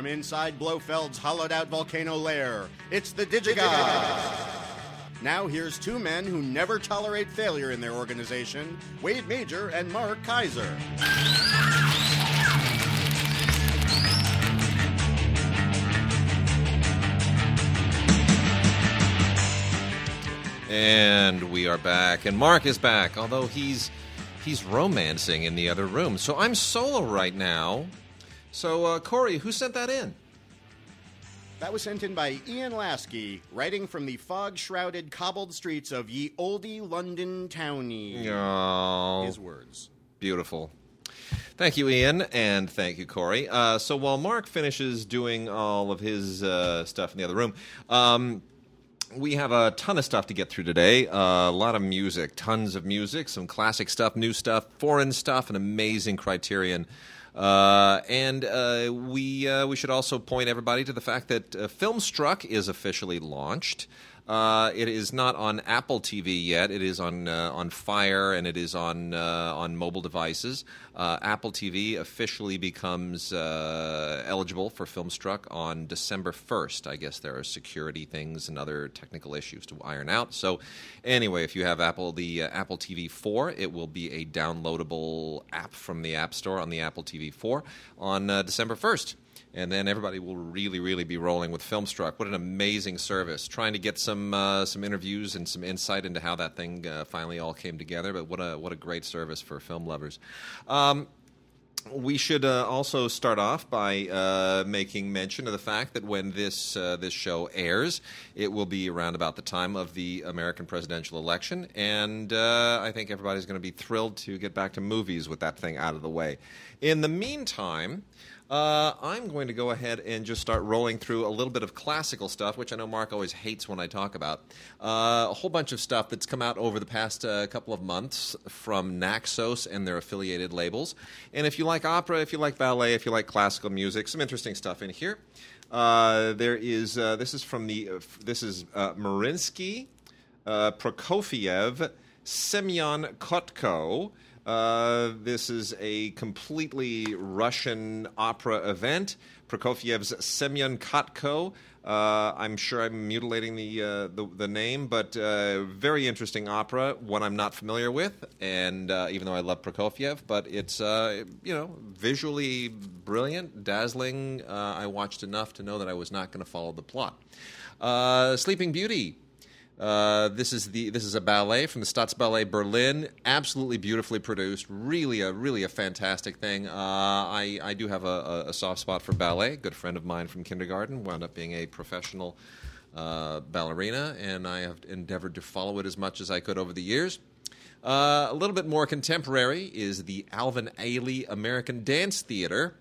from inside Blofeld's hollowed out volcano lair, it's the Digigods. Now here's two men who never tolerate failure in their organization Wade Major and Mark Kaiser. And we are back, and Mark is back, although he's he's romancing in the other room. So I'm solo right now. So uh, Corey, who sent that in? That was sent in by Ian Lasky, writing from the fog shrouded, cobbled streets of ye olde London townie. Oh, His words. beautiful. Thank you, Ian, and thank you, Corey. Uh, so while Mark finishes doing all of his uh, stuff in the other room, um, we have a ton of stuff to get through today. Uh, a lot of music, tons of music, some classic stuff, new stuff, foreign stuff, an amazing Criterion. Uh, and uh, we uh, we should also point everybody to the fact that uh, Filmstruck is officially launched. Uh, it is not on Apple TV yet. It is on uh, on Fire and it is on uh, on mobile devices. Uh, Apple TV officially becomes uh, eligible for Filmstruck on December first. I guess there are security things and other technical issues to iron out. So, anyway, if you have Apple the uh, Apple TV 4, it will be a downloadable app from the App Store on the Apple TV 4 on December first and then everybody will really, really be rolling with Filmstruck. What an amazing service! Trying to get some uh, some interviews and some insight into how that thing uh, finally all came together. But what a what a great service for film lovers. Um, we should uh, also start off by uh, making mention of the fact that when this uh, this show airs, it will be around about the time of the American presidential election, and uh, I think everybody's going to be thrilled to get back to movies with that thing out of the way. In the meantime. Uh, I'm going to go ahead and just start rolling through a little bit of classical stuff, which I know Mark always hates when I talk about. Uh, a whole bunch of stuff that's come out over the past uh, couple of months from Naxos and their affiliated labels. And if you like opera, if you like ballet, if you like classical music, some interesting stuff in here. Uh, there is uh, this is from the uh, this is Mariinsky, Prokofiev, Semyon Kotko. Uh, this is a completely Russian opera event. Prokofiev's Semyon Kotko. Uh, I'm sure I'm mutilating the uh, the, the name, but uh, very interesting opera. One I'm not familiar with, and uh, even though I love Prokofiev, but it's you know visually brilliant, dazzling. I watched enough to know that I was not going to follow the plot. Sleeping Beauty. Uh, this is the this is a ballet from the Staatsballett Berlin. Absolutely beautifully produced. Really a really a fantastic thing. Uh, I I do have a, a, soft spot for ballet. Good friend of mine from kindergarten wound up being a professional uh, ballerina, and I have endeavored to follow it as much as I could over the years. Uh, a little bit more contemporary is the Alvin Ailey American Dance Theater.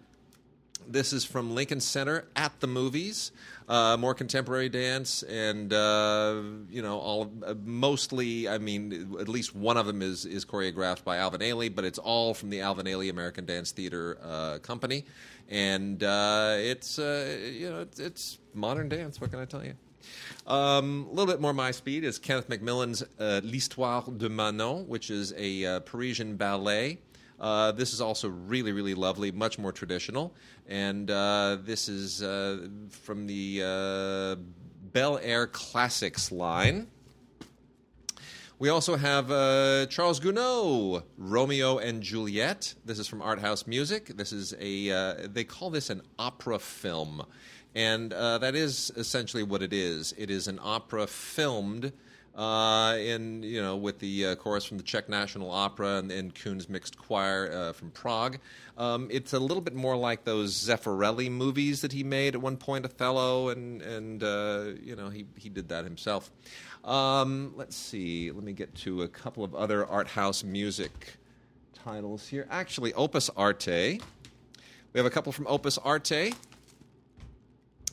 This is from Lincoln Center at the movies. Uh, more contemporary dance, and uh, you know, all uh, mostly. I mean, at least one of them is is choreographed by Alvin Ailey, but it's all from the Alvin Ailey American Dance Theater uh, Company, and uh, it's uh, you know it's, it's modern dance. What can I tell you? Um, a little bit more my speed is Kenneth Macmillan's uh, L'Histoire de Manon, which is a uh, Parisian ballet. Uh, this is also really, really lovely, much more traditional. And uh, this is uh, from the uh, Bel Air Classics line. We also have uh, Charles Gounod, Romeo and Juliet. This is from Art House Music. This is a, uh, they call this an opera film. And uh, that is essentially what it is. It is an opera filmed uh, in, you know, with the uh, chorus from the Czech National Opera and, and Kuhn's Mixed Choir uh, from Prague. Um, it's a little bit more like those Zeffirelli movies that he made at one point, Othello, and, and uh, you know, he, he did that himself. Um, let's see. Let me get to a couple of other art house music titles here. Actually, Opus Arte. We have a couple from Opus Arte.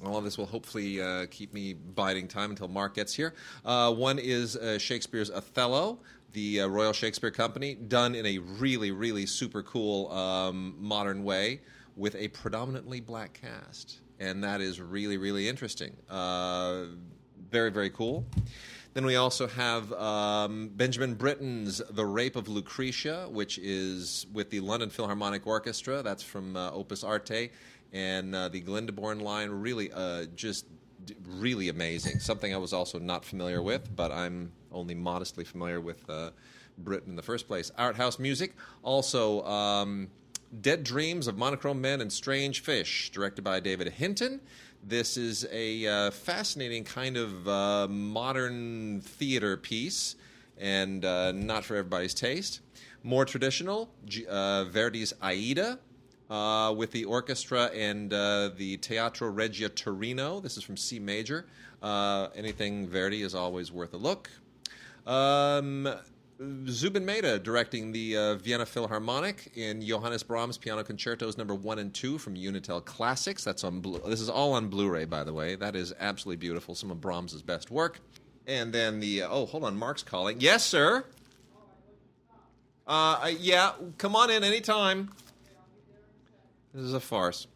All of this will hopefully uh, keep me biding time until Mark gets here. Uh, one is uh, Shakespeare's Othello, the uh, Royal Shakespeare Company, done in a really, really super cool um, modern way with a predominantly black cast. And that is really, really interesting. Uh, very, very cool. Then we also have um, Benjamin Britten's The Rape of Lucretia, which is with the London Philharmonic Orchestra. That's from uh, Opus Arte. And uh, the Glyndebourne line really uh, just really amazing. Something I was also not familiar with, but I'm only modestly familiar with uh, Britten in the first place. Art house music, also. Um, Dead Dreams of Monochrome Men and Strange Fish, directed by David Hinton. This is a uh, fascinating kind of uh, modern theater piece and uh, not for everybody's taste. More traditional, uh, Verdi's Aida. Uh, with the orchestra and uh, the Teatro Regio Torino. This is from C major. anything Verdi is always worth a look. Um, Zubin Mehta directing the uh, Vienna Philharmonic in Johannes Brahms Piano Concertos Number One and Two from Unitel Classics. That's on. This is all on Blu-ray, by the way. That is absolutely beautiful. Some of Brahms's best work. And then the uh, oh, hold on, Mark's calling. Yes, sir. Uh, yeah, come on in anytime. This is a farce.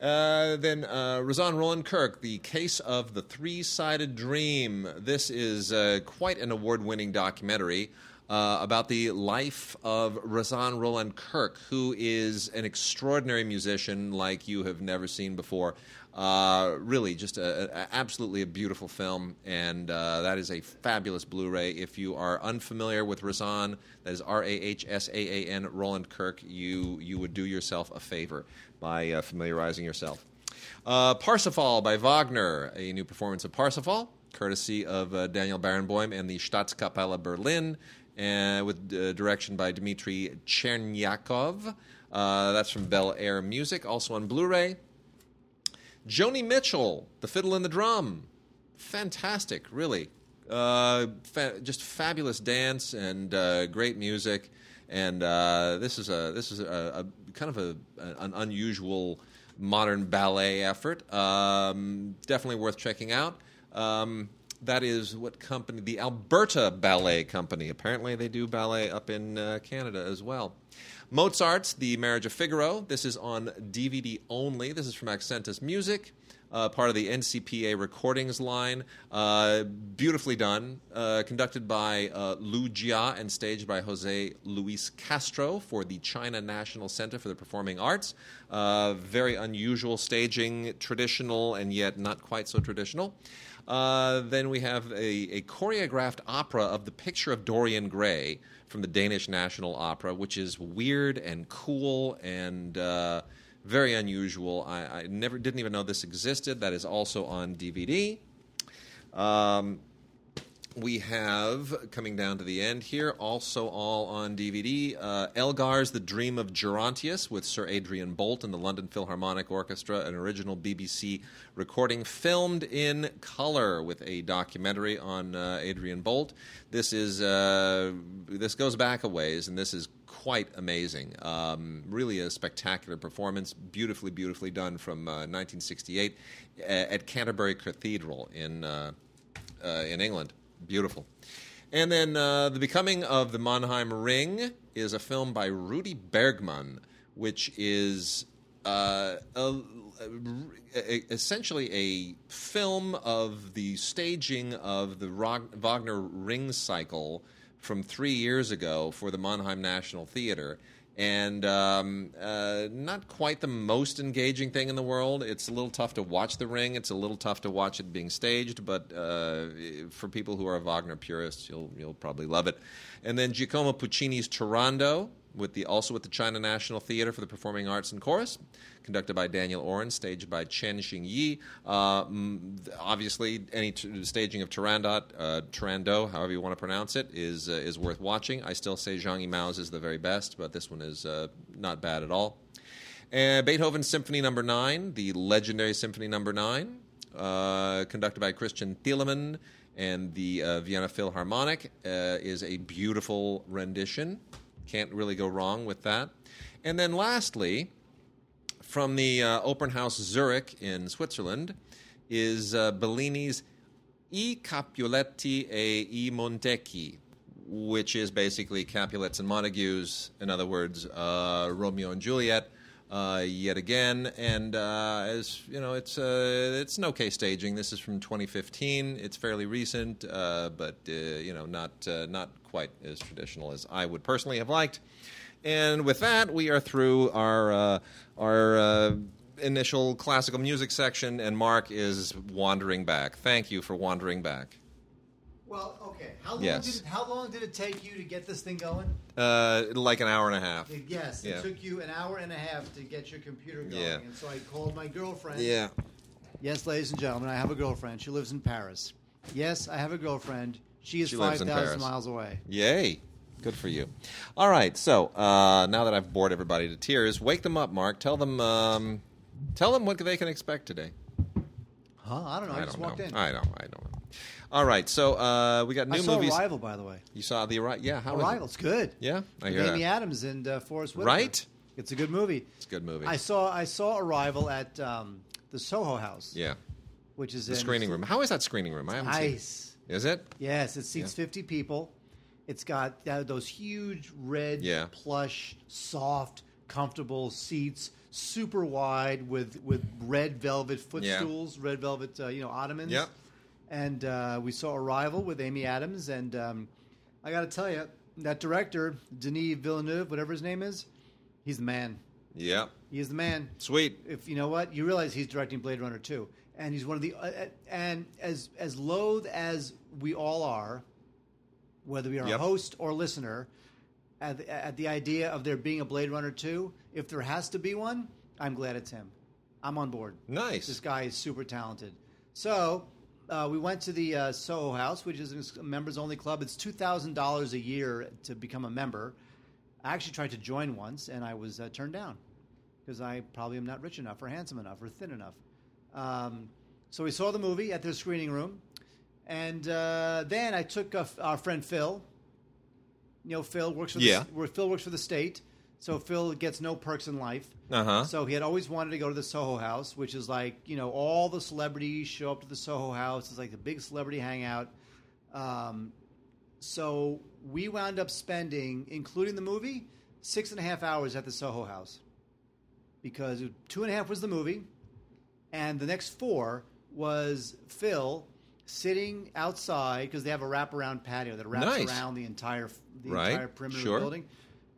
Uh, then uh, Rahsaan Roland Kirk, The Case of the Three Sided Dream. This is uh, quite an award winning documentary uh, about the life of Rahsaan Roland Kirk, who is an extraordinary musician like you have never seen before. Uh, really, just a, a, absolutely a beautiful film, and uh, that is a fabulous Blu-ray. If you are unfamiliar with Rahsaan, that is R A H S A A N Roland Kirk, you you would do yourself a favor by uh, familiarizing yourself. Uh, Parsifal by Wagner, a new performance of Parsifal, courtesy of Daniel Barenboim and the Staatskapelle Berlin, uh, with direction by Dmitry Chernyakov. that's from Bel Air Music, also on Blu-ray. Joni Mitchell, The Fiddle and the Drum. Fantastic, really. Uh, fa- just fabulous dance and uh, great music. And uh, this is a this is a, a kind of a, an unusual modern ballet effort. Um, definitely worth checking out. Um, that is what company? The Alberta Ballet Company. Apparently, they do ballet up in uh, Canada as well. Mozart's The Marriage of Figaro. This is on DVD only. This is from Accentus Music. Uh, part of the NCPA recordings line. Uh, beautifully done. Uh, conducted by uh, Lu Jia and staged by Jose Luis Castro for the China National Center for the Performing Arts. Uh, very unusual staging, traditional and yet not quite so traditional. Uh, then we have a, a, choreographed opera of the picture of Dorian Gray from the Danish National Opera, which is weird and cool and uh, very unusual. I, I, never didn't even know this existed. That is also on DVD. Um, we have coming down to the end here, also all on DVD. Uh, Elgar's The Dream of Gerontius with Sir Adrian Boult and the London Philharmonic Orchestra, an original BBC recording filmed in color with a documentary on uh, Adrian Boult. This is uh, this goes back a ways, and this is quite amazing. Um, really a spectacular performance, beautifully, beautifully done from 1968 uh, at Canterbury Cathedral in uh, uh, in England. Beautiful. And then uh, The Becoming of the Mannheim Ring is a film by Rudy Bergman, which is uh, a, a, essentially a film of the staging of the Wagner Ring cycle from three years ago for the Mannheim National Theater and um, uh, not quite the most engaging thing in the world. It's a little tough to watch The Ring. It's a little tough to watch it being staged, but uh, for people who are Wagner purists, you'll you'll probably love it. And then Giacomo Puccini's Turandot, with the also with the China National Theater for the Performing Arts and Chorus, conducted by Daniel Oren, staged by Chen Xingyi. Uh, obviously, any t- staging of Turandot, uh, however you want to pronounce it, is uh, is worth watching. I still say Zhang Yimou's is the very best, but this one is uh, not bad at all. And Beethoven's Symphony Number no. Nine, the legendary Symphony Number no. Nine, uh, conducted by Christian Thielemann and the uh, Vienna Philharmonic, is a beautiful rendition. Can't really go wrong with that. And then lastly, from the uh, Opernhaus Zurich in Switzerland, is uh, Bellini's I Capuleti e i Montecchi, which is basically Capulets and Montagues, in other words, uh, Romeo and Juliet. Uh, yet again, and uh, as you know, it's uh, it's an okay staging. This is from 2015. It's fairly recent, uh, but uh, you know, not uh, not quite as traditional as I would personally have liked. And with that, we are through our our initial classical music section, and Mark is wandering back. Thank you for wandering back. Well, okay. How long, Yes. did it, how long did it take you to get this thing going? Uh, like an hour and a half. It- yes, Yeah. it took you an hour and a half to get your computer going. Yeah. And so I called my girlfriend. Yeah. Yes, ladies and gentlemen, I have a girlfriend. She lives in Paris. Yes, I have a girlfriend. She is She lives 5,000 miles away. Yay. Good for you. All right. So uh, now that I've bored everybody to tears, wake them up, Mark. Tell them. Um, tell them what they can expect today. Huh? I don't know. I, just don't walked know. in. I don't. I don't know. All right. So uh, we got new I saw movies. Arrival, by the way. You saw the Arrival. Yeah. How it? Arrival. It's good. Yeah, I hear Amy. Adams and uh, Forest Whitaker. Right? It's a good movie. It's a good movie. I saw I saw Arrival at um, the Soho House. yeah. Which is The in- screening room. How is that screening room? I haven't seen. Nice. it. Is it? Yes, it seats Yeah. 50 people. It's got uh, those huge red, Yeah. plush, soft, comfortable seats, super wide with with red velvet footstools, red velvet, uh, you know, ottomans. Yep. And uh, we saw Arrival with Amy Adams, and um, I got to tell you, that director Denis Villeneuve, whatever his name is, he's the man. Yeah. He is the man Sweet. if you know what you realize he's directing Blade Runner 2 and he's one of the uh, uh, and as as loath as we all are whether we are Yep. a host or listener at the, at the idea of there being a Blade Runner 2 if there has to be one I'm glad it's him I'm on board Nice. this guy is super talented so uh, we went to the uh, Soho House which is a members only club it's $2,000 a year to become a member I actually tried to join once and I was uh, turned down because I probably am not rich enough or handsome enough or thin enough. Um, so we saw the movie at the screening room, and uh, then I took our friend Phil. You know, Phil works for Yeah. the, where Phil works for the state, so Phil gets no perks in life. Uh huh. So he had always wanted to go to the Soho House, which is like you know all the celebrities show up to the Soho House. It's like the big celebrity hangout. Um, so we wound up spending, including the movie, six and a half hours at the Soho House because two and a half was the movie, and the next four was Phil sitting outside because they have a wraparound patio that wraps Nice. around the entire the Right. entire perimeter Sure. of the building.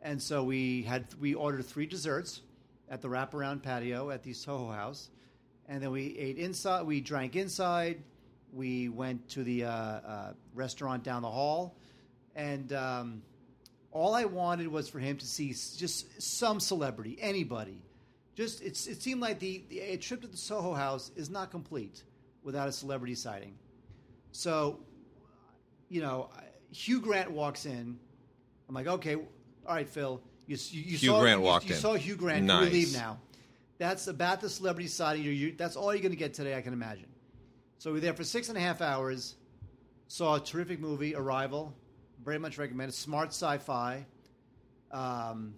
And so we had we ordered three desserts at the wraparound patio at the Soho House, and then we ate inside. We drank inside. We went to the uh, uh, restaurant down the hall, and um, all I wanted was for him to see just some celebrity, anybody. Just it's, it seemed like the, the a trip to the Soho House is not complete without a celebrity sighting. So, you know, Hugh Grant walks in. I'm like, okay, all right, Phil. You, you, you Hugh saw, Grant you- walked you, in. saw Hugh Grant. Nice. we leave now? That's about the celebrity sighting. You, you, that's all you're going to get today, I can imagine. So we were there for six and a half hours. Saw a terrific movie, Arrival. Very much recommended. Smart sci-fi. Um,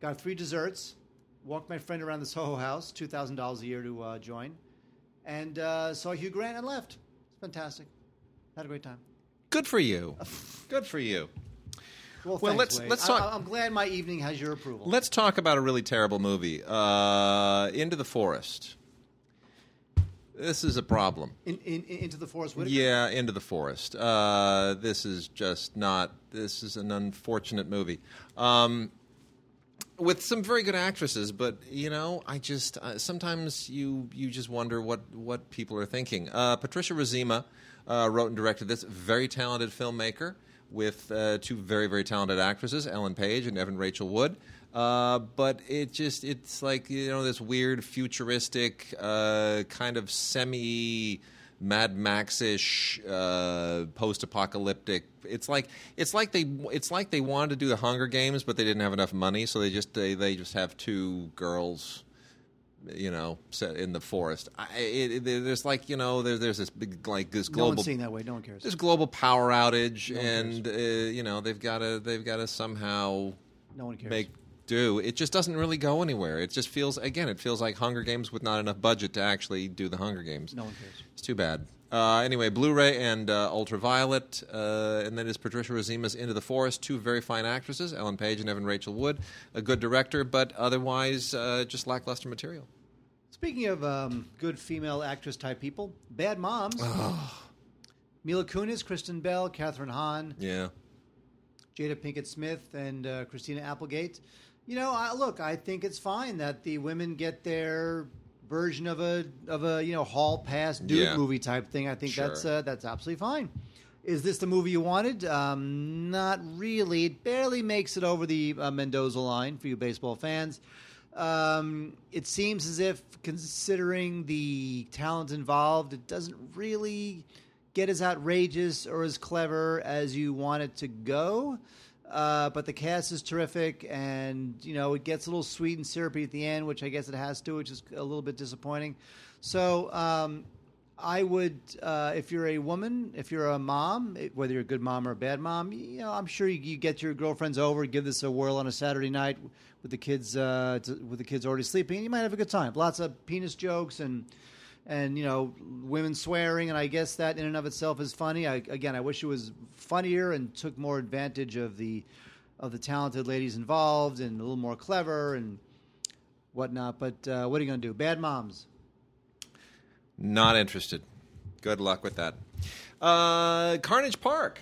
got three desserts. Walked my friend around the Soho House, two thousand dollars a year to uh, join, and uh, saw Hugh Grant and left. It's fantastic. Had a great time. Good for you. Good for you. Well, Well, thanks, let's- Wade. let's talk- I, am glad my evening has your approval. Let's talk about a really terrible movie. Uh, Into the Forest. This is a problem. in, in, in- into the forest. Whitaker? Yeah, Into the Forest. Uh, this is just not. This is an unfortunate movie. Um, with some very good actresses, but you know, I just uh, sometimes you you just wonder what what people are thinking. Uh, Patricia Rozema uh, wrote and directed this. Very talented filmmaker with uh, two very very talented actresses, Ellen Page and Evan Rachel Wood. Uh, but it just it's like you know this weird futuristic uh, kind of semi Mad Max-ish, uh, post-apocalyptic. It's like it's like they it's like they wanted to do the Hunger Games, but they didn't have enough money, so they just they, they just have two girls, you know, set in the forest. I, it, it, there's like you know there's there's this big like this no global one's seeing that way. No one cares. there's global power outage, No and uh, you know they've got to they've got to somehow No one cares. make do. It just doesn't really go anywhere. It just feels again, it feels like Hunger Games with not enough budget to actually do the Hunger Games. no one cares. It's too bad. Uh, anyway, Blu-ray and uh, Ultraviolet, uh, and then is Patricia Rozema's Into the Forest. Two very fine actresses, Ellen Page and Evan Rachel Wood. A good director, but otherwise uh, just lackluster material. Speaking of um, good female actress type people, Bad Moms. Mila Kunis, Kristen Bell, Kathryn Hahn, Yeah, Jada Pinkett Smith and uh, Christina Applegate. You know, I, look, I think it's fine that the women get their version of a of a you know hall pass dude Yeah. movie type thing. I think Sure. that's uh, that's absolutely fine. Is this the movie you wanted? Um, not really. It barely makes it over the uh, Mendoza line for you baseball fans. Um, it seems as if, considering the talent involved, it doesn't really get as outrageous or as clever as you want it to go. Uh, but the cast is terrific, and you know it gets a little sweet and syrupy at the end, which I guess it has to, which is a little bit disappointing. So um, I would, uh, if you're a woman, if you're a mom, whether you're a good mom or a bad mom, you know, I'm sure you, you get your girlfriends over, give this a whirl on a Saturday night with the kids, uh, to, with the kids already sleeping, and you might have a good time. Lots of penis jokes and and you know, women swearing, and I guess that in and of itself is funny. I, again, I wish it was funnier and took more advantage of the of the talented ladies involved and a little more clever and whatnot. But uh, what are you going to do? Bad moms. Not interested. Good luck with that. Uh, Carnage Park.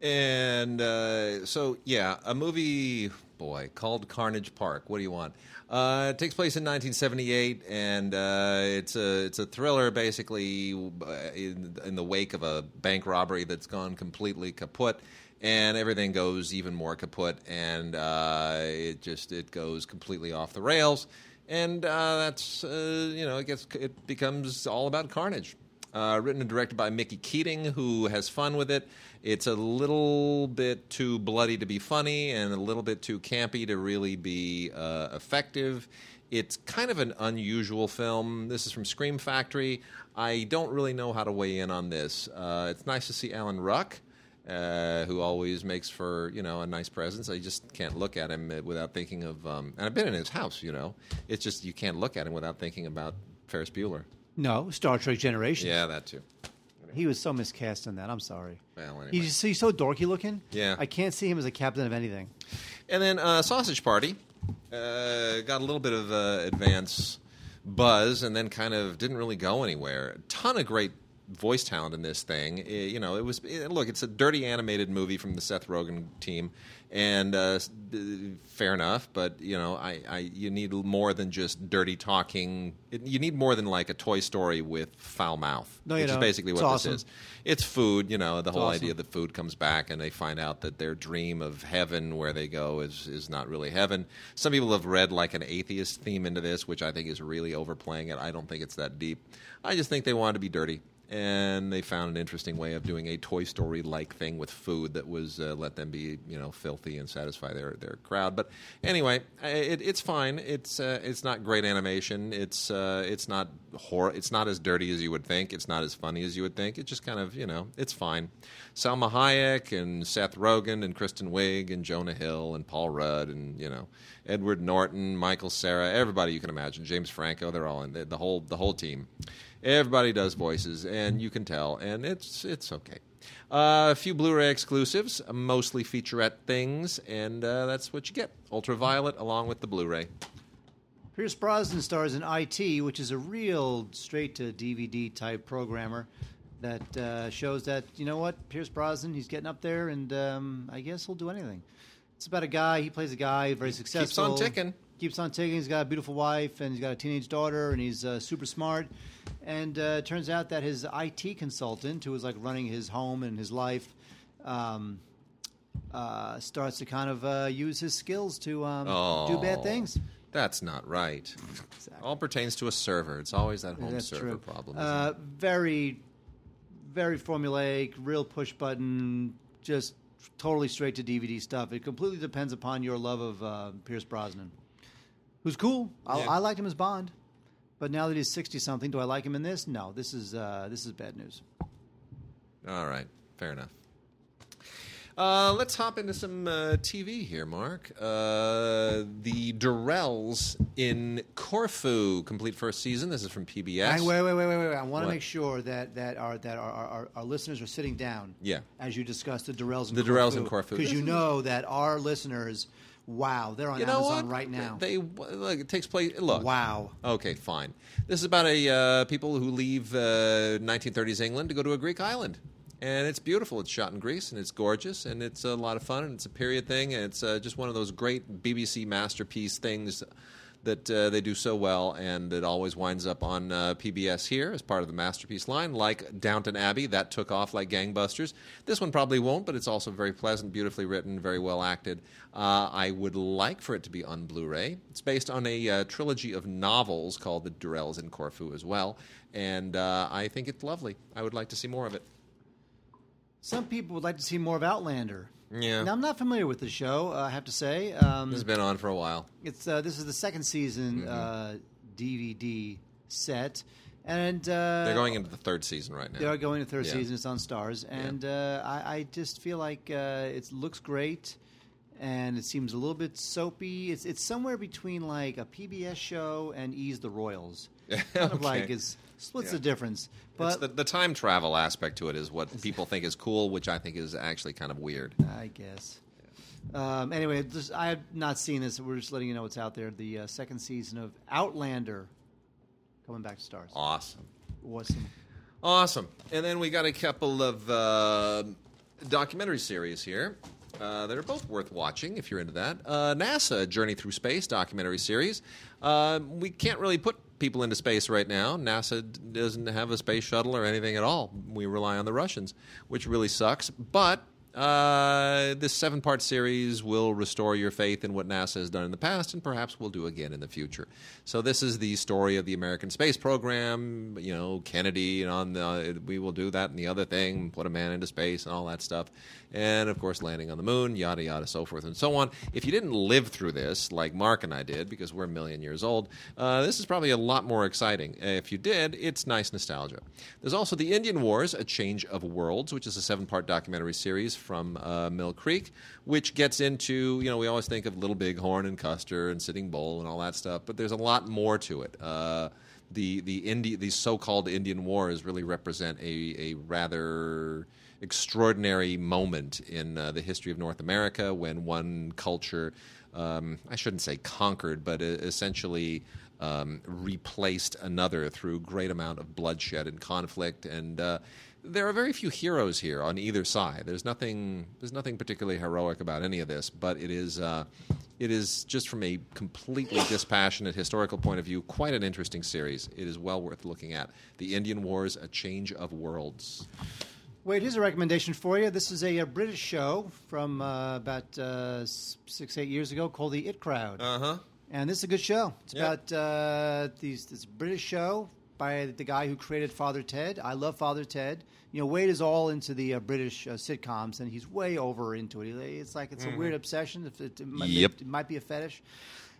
And uh, so, yeah, a movie, boy, called Carnage Park. What do you want? Uh, it takes place in 1978, and uh, it's a it's a thriller, basically, uh, in, in the wake of a bank robbery that's gone completely kaput, and everything goes even more kaput, and uh, it just it goes completely off the rails, and uh, that's uh, you know it gets it becomes all about carnage. Uh, written and directed by Mickey Keating, who has fun with it. It's a little bit too bloody to be funny, and a little bit too campy to really be uh, effective. It's kind of an unusual film. This is from Scream Factory. I don't really know how to weigh in on this. Uh, it's nice to see Alan Ruck, uh, who always makes for you know a nice presence. I just can't look at him without thinking of. Um, and I've been in his house. You know, it's just you can't look at him without thinking about Ferris Bueller. No, Star Trek Generations. Yeah, that too. He was so miscast in that. I'm sorry. Well, anyway. He's, he's so dorky looking. Yeah. I can't see him as a captain of anything. And then uh, Sausage Party uh, got a little bit of uh, advance buzz, and then kind of didn't really go anywhere. A ton of great voice talent in this thing. Uh, you know, it was it- look, it's a dirty animated movie from the Seth Rogen team, and uh, fair enough. But you know, I, I you need more than just dirty talking. It, you need more than like a Toy Story with foul mouth, No, which is don't. basically It's what awesome. this is. It's food, you know. The whole awesome. idea that food comes back, and they find out that their dream of heaven, where they go, is is not really heaven. Some people have read like an atheist theme into this, which I think is really overplaying it. I don't think it's that deep. I just think they wanted to be dirty, and they found an interesting way of doing a Toy Story like thing with food that was uh, let them be, you know, filthy and satisfy their their crowd. But anyway, it, it's fine. It's uh, it's not great animation. It's uh, it's not hor- It's not as dirty as you would think. It's not as funny as you would think. It just kind of you know it's fine. Salma Hayek and Seth Rogen and Kristen Wiig and Jonah Hill and Paul Rudd and you know Edward Norton, Michael Cera, everybody you can imagine, James Franco. They're all in the, the whole the whole team. Everybody does voices, and you can tell, and it's it's okay. Uh, a few Blu-ray exclusives, mostly featurette things, and uh, that's what you get. Ultraviolet along with the Blu-ray. Pierce Brosnan stars in IT, which is a real straight to DVD type programmer that uh, shows that you know what Pierce Brosnan he's getting up there, and um, I guess he'll do anything. It's about a guy. He plays a guy very successful. Keeps on ticking. Keeps on ticking. He's got a beautiful wife, and he's got a teenage daughter, and he's uh, super smart. And uh, turns out that his IT consultant, who was like running his home and his life, um, uh, starts to kind of uh, use his skills to um, do bad Oh. things. That's not right. All pertains to a server. It's always that home That's server true. problem. Uh, very, very formulaic, real push button, just totally straight to DVD stuff. It completely depends upon your love of uh, Pierce Brosnan, who's cool. I, Yeah. I liked him as Bond, but now that he's sixty something, do I like him in this? No, this is uh, this is bad news. All right, fair enough. Uh, let's hop into some uh, TV here, Mark. Uh, the Durrells in Corfu, complete first season. This is from PBS. Wait, wait, wait, wait, wait. I want to What? make sure that that our that our, our, our, listeners are sitting down. Yeah. As you discuss the Durrells and The Durrells and Corfu. because you know that our listeners, wow, they're on You know Amazon what? right now. They look. It takes place. Look. wow. Okay, fine. This is about a uh, people who leave uh, 1930s England to go to a Greek island, and it's beautiful. It's shot in Greece, and it's gorgeous, and it's a lot of fun, and it's a period thing, and it's uh, just one of those great BBC masterpiece things that uh, they do so well, and it always winds up on uh, PBS here as part of the masterpiece line, like Downton Abbey. That took off like gangbusters. This one probably won't, but it's also very pleasant, beautifully written, very well acted. Uh, I would like for it to be on Blu-ray. It's based on a uh, trilogy of novels called The Durrells in Corfu as well, and uh, I think it's lovely. I would like to see more of it. Some people would like to see more of Outlander. Yeah. Now, I'm not familiar with the show. Uh, I have to say, um, This has been on for a while. it's uh, this is the second season uh, DVD set, and uh, They're going into the third season right now. They are going to third Yeah. season. It's on Starz, and uh, I, I just feel like uh, it looks great, and it seems a little bit soapy. It's it's somewhere between like a PBS show and Ease the Royals. Kind of like it's splits Yeah. the difference. It's But the, the time travel aspect to it is what people think is cool, which I think is actually kind of weird. I guess. Um, anyway, I have not seen this. We're just letting you know what's out there. The uh, second season of Outlander coming back to Starz. Awesome. Awesome. Awesome. And then we got a couple of uh, documentary series here uh, that are both worth watching if you're into that. Uh, NASA Journey Through Space documentary series. Uh, we can't really put people into space right now. NASA doesn't have a space shuttle or anything at all. We rely on the Russians, which really sucks. But uh, this seven part series will restore your faith in what NASA has done in the past and perhaps will do again in the future. So, this is the story of the American space program, you know, Kennedy, and on the, we will do that and the other thing, put a man into space and all that stuff. And of course, landing on the moon, yada, yada, so forth and so on. If you didn't live through this, like Mark and I did, because we're a million years old, uh, this is probably a lot more exciting. If you did, it's nice nostalgia. There's also The Indian Wars, A Change of Worlds, which is a seven part documentary series from uh, Mill Creek, which gets into, you know, we always think of Little Bighorn and Custer and Sitting Bull and all that stuff, but there's a lot more to it. Uh, the the Indi- these so-called Indian Wars really represent a, a rather extraordinary moment in uh, the history of North America when one culture, um, I shouldn't say conquered, but essentially um, replaced another through great amount of bloodshed and conflict. And uh, there are very few heroes here on either side. There's nothing. There's nothing particularly heroic about any of this, but it is. Uh, it is just from a completely dispassionate historical point of view, quite an interesting series. It is well worth looking at. The Indian Wars: A Change of Worlds. Wait, here's a recommendation for you. This is a, uh British show from uh, about uh, six, eight years ago called The It Crowd. Uh huh. and this is a good show. It's Yeah. about uh, these, this British show by the guy who created Father Ted. I love Father Ted. You know, Wade is all into the uh, British uh, sitcoms, and he's way over into it. It's like it's a weird obsession. If it, it, might, Mm-hmm. Yep. it might be a fetish,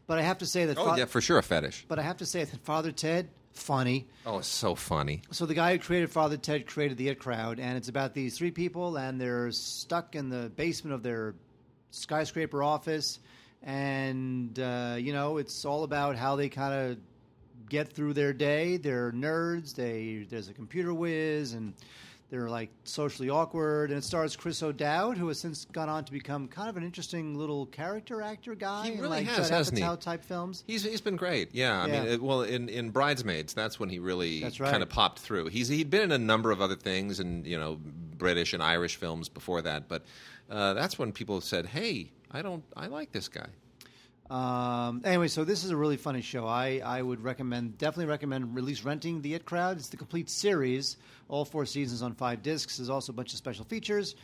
but I have to say that. Oh Fa- yeah, for sure a fetish. But I have to say that Father Ted, funny. Oh, it's so funny. So the guy who created Father Ted created the It Crowd, and it's about these three people, and they're stuck in the basement of their skyscraper office, and uh, you know it's all about how they kind of get through their day. They're nerds. They there's a computer whiz, and they're like socially awkward. And it stars Chris O'Dowd, who has since gone on to become kind of an interesting little character actor guy. He in, really like has, Judd hasn't he? Type films. He's he's been great. Yeah, I mean, it, well, in, in Bridesmaids, that's when he really right. kind of popped through. He's he'd been in a number of other things, and you know, British and Irish films before that, but uh, that's when people said, "Hey, I don't, I like this guy." Um, anyway, so this is a really funny show. I, I would recommend, definitely recommend at least renting The It Crowd. It's the complete series, all four seasons on five discs. There's also a bunch of special features.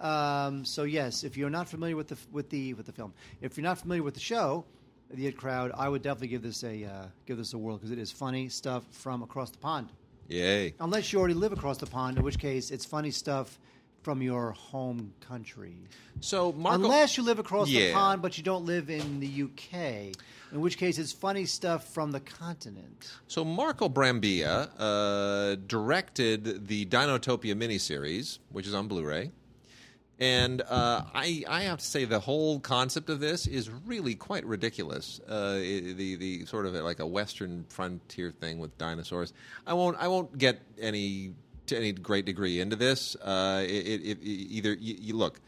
Um, so yes, if you're not familiar with the with the with the film, if you're not familiar with the show, The It Crowd, I would definitely give this a uh, give this a whirl because it is funny stuff from across the pond. Yay! Unless you already live across the pond, in which case it's funny stuff from your home country. So Marco, Unless you live across the pond, but you don't live in the UK, in which case it's funny stuff from the continent. So Marco Brambilla uh, directed the Dinotopia miniseries, which is on Blu-ray, and uh, I, I have to say the whole concept of this is really quite ridiculous. Uh, the the sort of like a Western frontier thing with dinosaurs. I won't I won't get any to any great degree into this. Uh, it, it, it, either you, you look,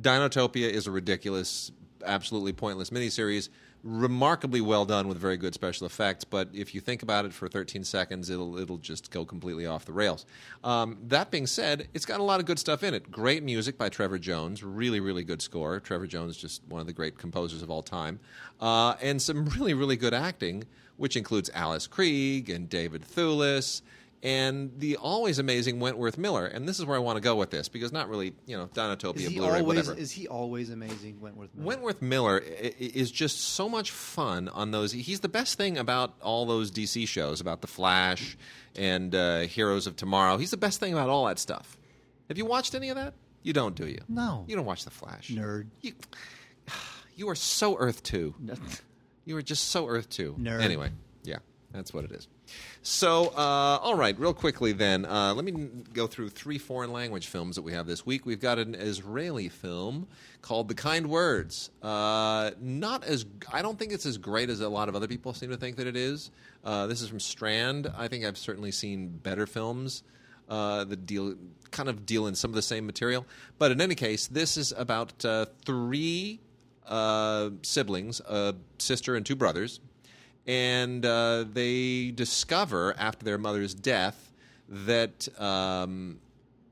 Dinotopia is a ridiculous absolutely pointless miniseries. Remarkably well done with very good special effects, but if you think about it for 13 seconds, it'll it'll just go completely off the rails. Um, that being said, it's got a lot of good stuff in it. Great music by Trevor Jones, really really good score. Trevor Jones, just one of the great composers of all time, uh, and some really really good acting, which includes Alice Krige and David Thewlis and the always amazing Wentworth Miller. And this is where I want to go with this because not really, you know, Dinotopia, Is Blu-ray, whatever. is he always amazing, Wentworth? Miller? Wentworth Miller is just so much fun on those. He's the best thing about all those DC shows about the Flash and uh, Heroes of Tomorrow. He's the best thing about all that stuff. Have you watched any of that? You don't, do you? No. You don't watch the Flash. Nerd. You, you are so Earth Two. You are just so Earth 2. Nerd. Anyway, yeah, that's what it is. So, uh, all right, real quickly then, uh, let me go through three foreign language films that we have this week. We've got an Israeli film called The Kind Words. Uh, not as, I don't think it's as great as a lot of other people seem to think that it is. Uh, this is from Strand. I think I've certainly seen better films uh, that deal kind of deal in some of the same material. But in any case, this is about uh, three siblings, a sister and two brothers, and uh, they discover after their mother's death that um,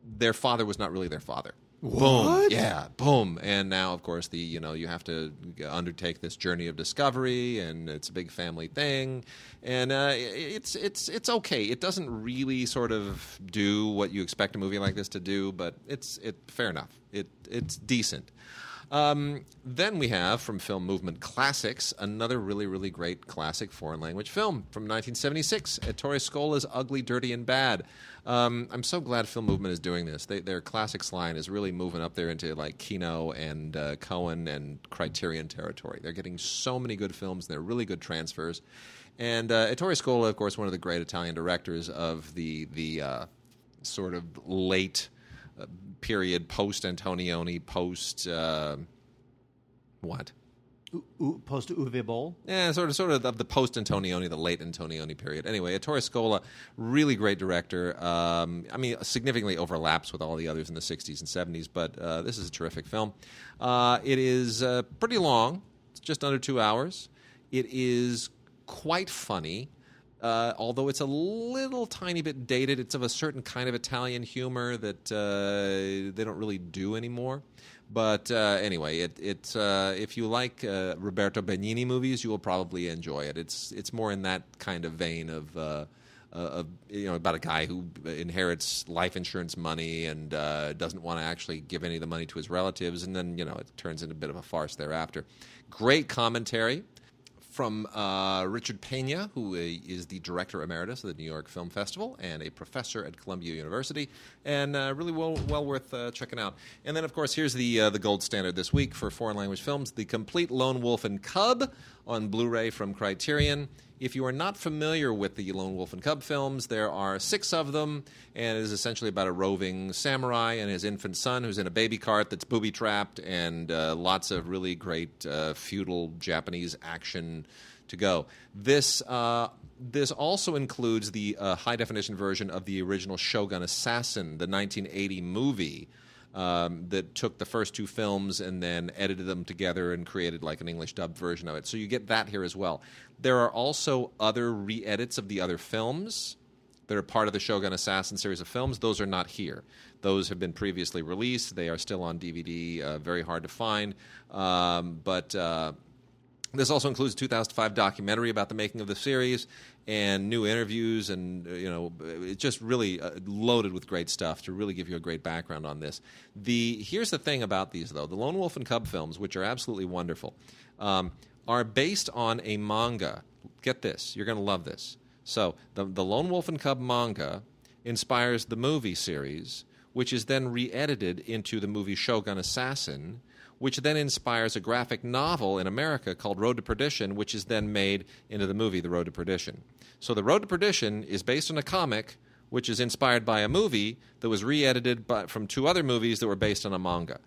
their father was not really their father. Boom. Yeah, boom. And now, of course, the you know you have to undertake this journey of discovery, and it's a big family thing, and uh, it's it's it's okay. It doesn't really sort of do what you expect a movie like this to do, but it's it fair enough. It it's decent. Um, then we have from Film Movement Classics another really, really great classic foreign language film from 1976, Ettore Scola's Ugly, Dirty, and Bad. Um, I'm so glad Film Movement is doing this. They, their classics line is really moving up there into like Kino and uh, Cohen and Criterion territory. They're getting so many good films. They're really good transfers. And uh, Ettore Scola, of course, one of the great Italian directors of the the uh, sort of late uh, period post Antonioni, post uh, what? U- U- post Uwe Boll. Yeah, sort of, sort of of the post Antonioni, the late Antonioni period. Anyway, Ettore Scola, really great director. Um, I mean, significantly overlaps with all the others in the '60s and '70s, but uh, this is a terrific film. Uh, it is uh, pretty long; it's just under two hours. It is quite funny. Uh, although it's a little tiny bit dated, it's of a certain kind of Italian humor that uh, they don't really do anymore. But uh, anyway, it, it uh, if you like uh, Roberto Benigni movies, you will probably enjoy it. It's it's more in that kind of vein of. Uh, of, you know about a guy who inherits life insurance money and doesn't want to actually give any of the money to his relatives, and then you know it turns into a bit of a farce thereafter. Great commentary from uh, Richard Pena, who uh, the director emeritus of the New York Film Festival and a professor at Columbia University, and uh, really well well worth uh, checking out. And then, of course, here's the uh, the gold standard this week for foreign language films: The Complete Lone Wolf and Cub on Blu-ray from Criterion. If you are not familiar with the Lone Wolf and Cub films, there are six of them, and it is essentially about a roving samurai and his infant son who's in a baby cart that's booby trapped, and uh, lots of really great uh, feudal Japanese action to go. This uh, this also includes the uh, high definition version of the original Shogun Assassin, the 1980 movie um, that took the first two films and then edited them together and created like an English dubbed version of it. So you get that here as well. There are also other re edits of the other films that are part of the Shogun Assassin series of films. Those are not here. Those have been previously released. They are still on DVD, uh, very hard to find. Um, but. Uh, this also includes a 2005 documentary about the making of the series and new interviews, and uh, you know, it's just really uh, loaded with great stuff to really give you a great background on this. The here's the thing about these though: the Lone Wolf and Cub films, which are absolutely wonderful, um, are based on a manga. Get this, you're going to love this. So the the Lone Wolf and Cub manga inspires the movie series, which is then re-edited into the movie Shogun Assassin which then inspires a graphic novel in America called Road to Perdition, which is then made into the movie The Road to Perdition. So The Road to Perdition is based on a comic which is inspired by a movie that was re edited from two other movies that were based on a manga.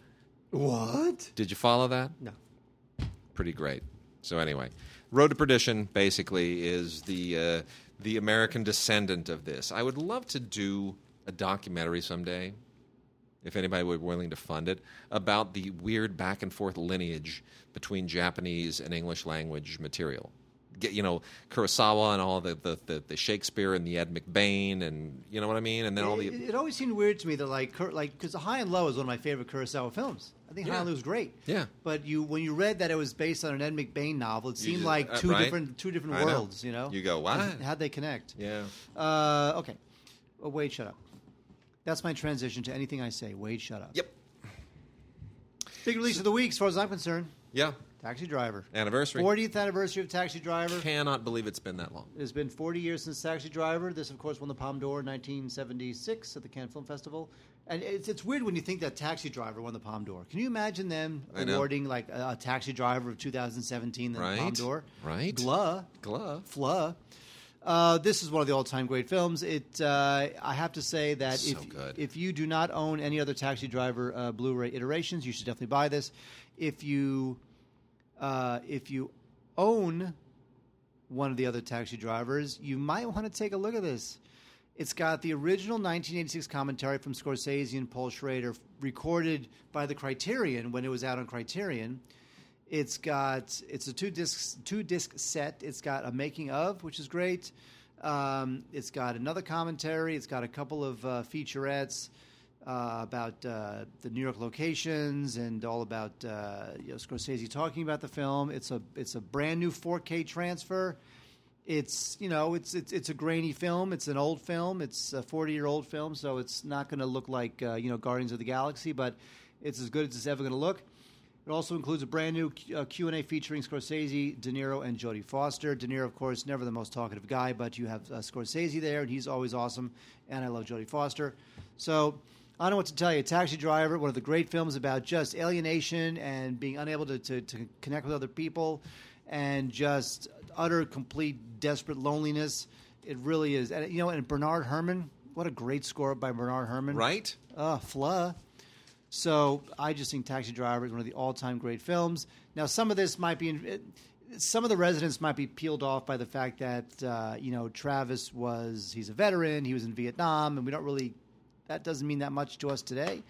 What? Did you follow that? No. Pretty great. So, anyway, Road to Perdition basically is the, uh, the American descendant of this. I would love to do a documentary someday if anybody were willing to fund it, about the weird back and forth lineage between Japanese and English language material. Get you know Kurosawa and all the the, the, the Shakespeare and the Ed McBain and you know what I mean, and then all the It, it always seemed weird to me that like Kur- like because High and Low is one of my favorite Kurosawa films. I think High and Low is great. Yeah. But you when you read that it was based on an Ed McBain novel, it seemed just- like uh, two right? different two different I know. worlds. You know. You go, what? How'd they connect? yeah. Uh, okay. Oh, Wade, shut up. That's my transition to anything I say. Wade, shut up. Yep. Big release of the week, as far as I'm concerned. Yeah. Taxi Driver. Anniversary. 40th anniversary of Taxi Driver. Cannot believe it's been that long. It has been 40 years since Taxi Driver. This, of course, won the Palme d'Or in 1976 at the Cannes Film Festival. And it's, it's weird when you think that Taxi Driver won the Palme d'Or. Can you imagine them awarding like a, a Taxi Driver of 2017 the Right. Palme d'Or? Right. Gluh. Glove. Fluh. Uh, this is one of the all-time great films. It, uh, I have to say that So if good. if you do not own any other Taxi Driver uh, Blu-ray iterations, you should definitely buy this. If you uh, if you own one of the other Taxi Drivers, you might want to take a look at this. It's got the original 1986 commentary from Scorsese and Paul Schrader, recorded by the Criterion when it was out on Criterion. It's got it's a two disc two disc set. It's got a making of, which is great. Um, it's got another commentary. It's got a couple of uh, featurettes uh, about uh, the New York locations and all about uh, you know, Scorsese talking about the film. It's a it's a brand new 4K transfer. It's you know it's it's it's a grainy film. It's an old film. It's a 40 year old film, so it's not going to look like uh, you know Guardians of the Galaxy, but it's as good as it's ever going to look. It also includes a brand new uh, Q&A featuring Scorsese, De Niro, and Jodie Foster. De Niro, of course, never the most talkative guy, but you have uh, Scorsese there, and he's always awesome. And I love Jodie Foster. So I don't know what to tell you. Taxi Driver, one of the great films about just alienation and being unable to, to, to connect with other people and just utter, complete, desperate loneliness. It really is. And, you know, and Bernard Herrmann, what a great score by Bernard Herrmann. Right? Uh, Fla. So I just think Taxi Driver is one of the all-time great films. Now, some of this might be, it, some of the residents might be peeled off by the fact that uh, you know Travis was he's a veteran, he was in Vietnam, and we don't really that doesn't mean that much to us today.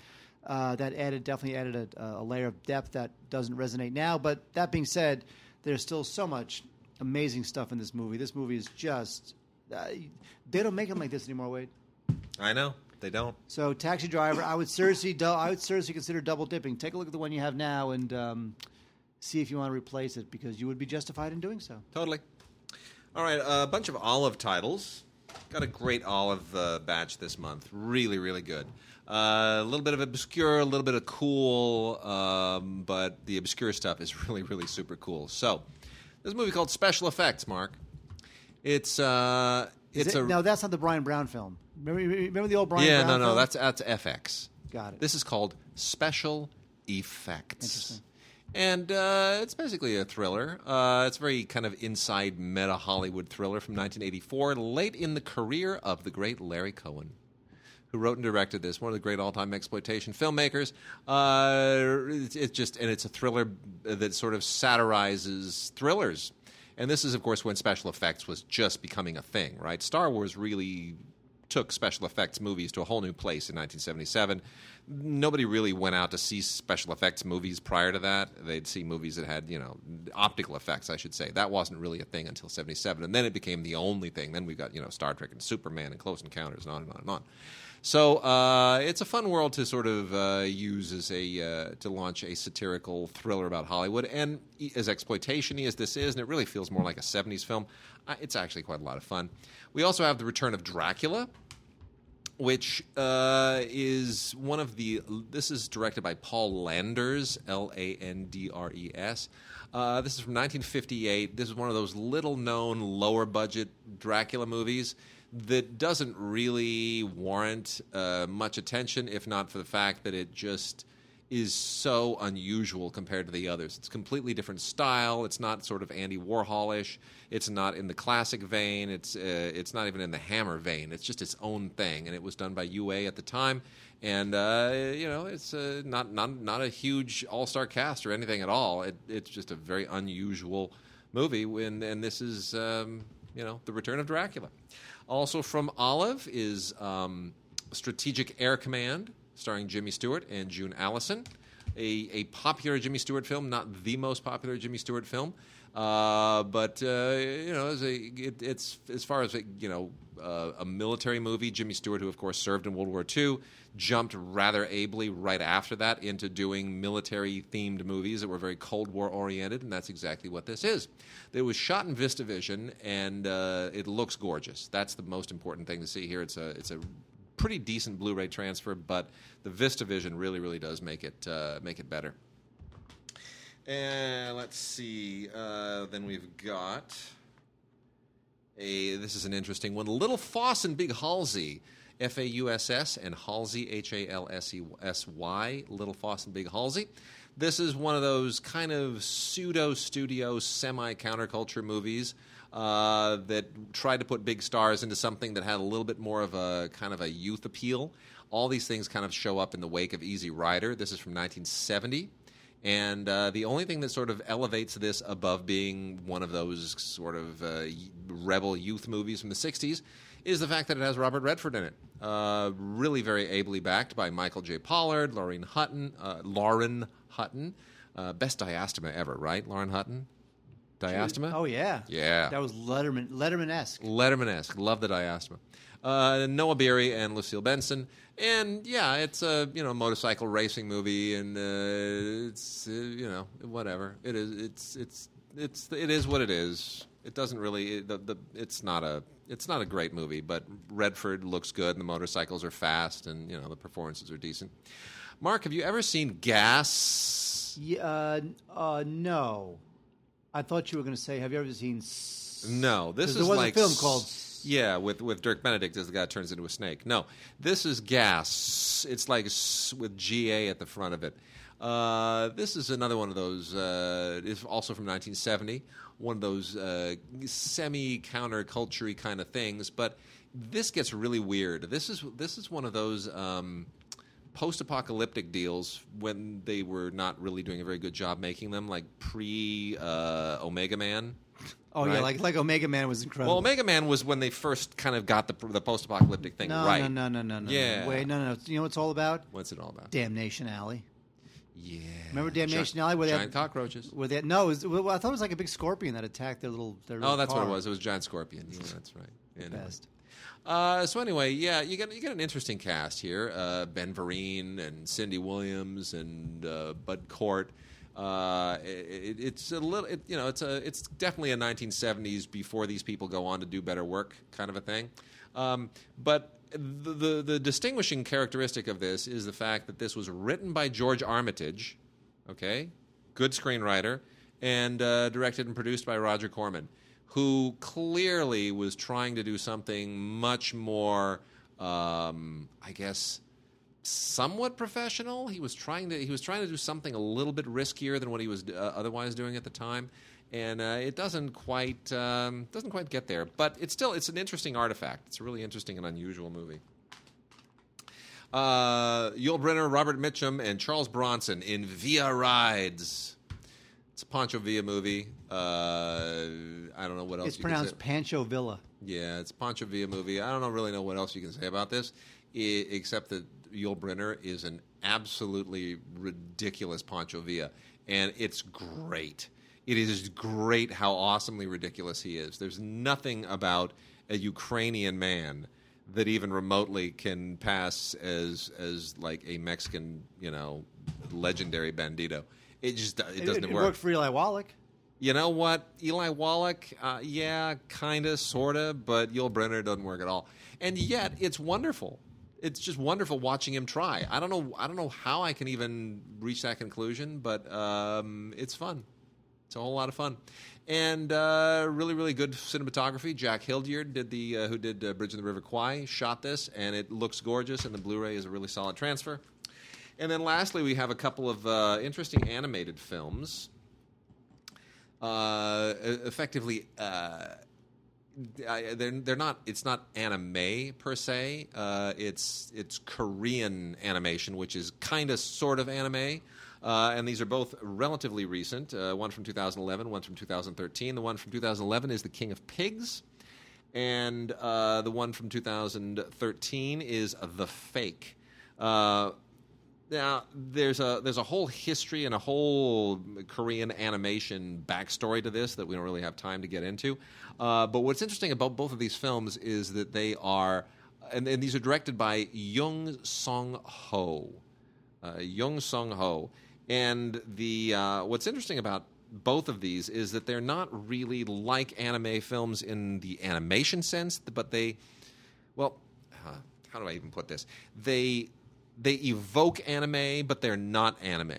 Uh, that added definitely added a, a layer of depth that doesn't resonate now. But that being said, there's still so much amazing stuff in this movie. This movie is just uh, they don't make them like this anymore, Wade. I know. They don't. So, Taxi Driver, I would seriously, dou- I would seriously consider double dipping. Take a look at the one you have now and um, see if you want to replace it because you would be justified in doing so. Totally. All right, a bunch of olive titles. Got a great olive uh, batch this month. Really, really good. Uh, a little bit of obscure, a little bit of cool, um, but the obscure stuff is really, really super cool. So, there's a movie called Special Effects, Mark. It's uh, Is it's it- a no, that's not the Bryan Brown film. Remember, remember the old Bryan yeah, Brown no, no, film? that's that's FX. Got it. This is called Special Effects. Interesting. And uh, it's basically a thriller. Uh, it's a very kind of inside meta Hollywood thriller from 1984, late in the career of the great Larry Cohen, who wrote and directed this. One of the great all-time exploitation filmmakers. Uh, it's, it's just and it's a thriller that sort of satirizes thrillers. And this is, of course, when special effects was just becoming a thing, right? Star Wars really took special effects movies to a whole new place in 1977. Nobody really went out to see special effects movies prior to that. They'd see movies that had, you know, optical effects, I should say. That wasn't really a thing until 77. And then it became the only thing. Then we got, you know, Star Trek and Superman and Close Encounters and on and on and on. So uh, it's a fun world to sort of uh, use as a uh, to launch a satirical thriller about Hollywood, and as exploitation-y as this is, and it really feels more like a '70s film. It's actually quite a lot of fun. We also have the return of Dracula, which uh, is one of the. This is directed by Paul Landres, L A N D R E S. Uh, this is from 1958. This is one of those little known, lower budget Dracula movies that doesn't really warrant uh, much attention, if not for the fact that it just is so unusual compared to the others. It's completely different style. It's not sort of Andy Warholish. It's not in the classic vein. It's uh, it's not even in the Hammer vein. It's just its own thing, and it was done by UA at the time. And uh, you know, it's uh, not not not a huge all star cast or anything at all. It, it's just a very unusual movie. When and this is um, you know the return of Dracula. Also from Olive is um, Strategic Air Command starring Jimmy Stewart and June Allyson. A, a popular Jimmy Stewart film, not the most popular Jimmy Stewart film, uh, but uh, you know, as a, it, it's as far as you know, uh, a military movie. Jimmy Stewart, who of course served in World War II, jumped rather ably right after that into doing military-themed movies that were very Cold War oriented, and that's exactly what this is. It was shot in VistaVision, and uh, it looks gorgeous. That's the most important thing to see here. It's a it's a pretty decent Blu-ray transfer, but the VistaVision really, really does make it uh, make it better. And let's see. Uh, then we've got a. This is an interesting one. Little Fauss and Big Halsy, F A U S S, and Halsy H A L S E S Y. Little Fauss and Big Halsy. This is one of those kind of pseudo studio, semi counterculture movies uh, that tried to put big stars into something that had a little bit more of a kind of a youth appeal. All these things kind of show up in the wake of Easy Rider. This is from 1970. And uh, the only thing that sort of elevates this above being one of those sort of uh, rebel youth movies from the 60s is the fact that it has Robert Redford in it. Uh, really very ably backed by Michael J. Pollard, Lauren Hutton, uh, Lauren Hutton. Uh, best diastema ever, right? Lauren Hutton? Diastema? Oh yeah, Yeah. That was Letterman Letterman esque. Letterman esque. Love the diastema. Uh, Noah Beery and Lucille Benson. And yeah, it's a you know motorcycle racing movie, and uh, it's uh, you know whatever it is. It's it's it's it is what it is. It doesn't really it, the, the it's not a it's not a great movie, but Redford looks good, and the motorcycles are fast, and you know the performances are decent. Mark, have you ever seen Gas? Yeah, uh, uh, no. I thought you were going to say, "Have you ever seen?" S- No, this is there was like a film called. S- Yeah, with with Dirk Benedict as the guy turns into a snake. No, this is gas. It's like s- with GA at the front of it. Uh, this is another one of those. Uh, it's also from 1970. One of those uh, semi counterculture kind of things. But this gets really weird. This is this is one of those. Um, post-apocalyptic deals when they were not really doing a very good job making them, like pre uh, Omega Man. Oh yeah, like like Omega Man was incredible. Well, Omega Man was when they first kind of got the the post-apocalyptic thing no, right. no, no, no, no, no. Yeah. no. Wait, no, no, no. You know what it's all about? What's it all about? Damnation Alley. Yeah. Remember Damnation Gi- Alley where they giant had- cockroaches? Where they no, it was, well, I thought it was like a big scorpion that attacked their little. Their Oh, little that's what it was. It was giant scorpion. Yeah, that's right. Yeah, no. Best. Uh, so anyway, yeah, you get you get an interesting cast here: uh, Ben Vereen and Cindy Williams and uh, Bud Cort. Uh, it, it's a little, it, you know, it's a it's definitely a 1970s before these people go on to do better work kind of a thing. Um, but the, the the distinguishing characteristic of this is the fact that this was written by George Armitage, okay, good screenwriter, and uh, directed and produced by Roger Corman, who clearly was trying to do something much more, um, I guess, somewhat professional. He was trying to he was trying to do something a little bit riskier than what he was uh, otherwise doing at the time. And uh, it doesn't quite um, doesn't quite get there, but it's still it's an interesting artifact. It's a really interesting and unusual movie. Uh, Yul Brynner, Robert Mitchum, and Charles Bronson in Villa Rides. It's a Pancho Villa movie. Uh, I don't know what else. It's you can pronounced say. Pancho Villa. Yeah, it's a Pancho Villa movie. I don't really know what else you can say about this, I- except that Yul Brynner is an absolutely ridiculous Pancho Villa, and it's great. It is great how awesomely ridiculous he is. There's nothing about a Ukrainian man that even remotely can pass as as like a Mexican, you know, legendary bandito. It just it doesn't it, it work. worked for Eli Wallach. You know what? Eli Wallach, uh, yeah, kind of, sort of, but Yul Brynner doesn't work at all. And yet, it's wonderful. It's just wonderful watching him try. I don't know. I don't know how I can even reach that conclusion, but um, it's fun. It's a whole lot of fun, and uh, really, really good cinematography. Jack Hildyard did the uh, who did uh, Bridge of the River Kwai shot this, and it looks gorgeous. And the Blu-ray is a really solid transfer. And then lastly, we have a couple of uh, interesting animated films. Uh, effectively uh, they're they're not it's not anime per se. Uh, it's it's Korean animation which is kind of sort of anime. Uh, and these are both relatively recent uh, one from 2011 one from 2013 the one from 2011 is the King of Pigs. And uh, the one from 2013 is The Fake. Uh, Now, there's a there's a whole history and a whole Korean animation backstory to this that we don't really have time to get into. Uh, but what's interesting about both of these films is that they are, and, and these are directed by Jung Song Ho, uh, Jung Song Ho, and the uh, what's interesting about both of these is that they're not really like anime films in the animation sense, but they, well, uh, how do I even put this? They they evoke anime, but they're not anime.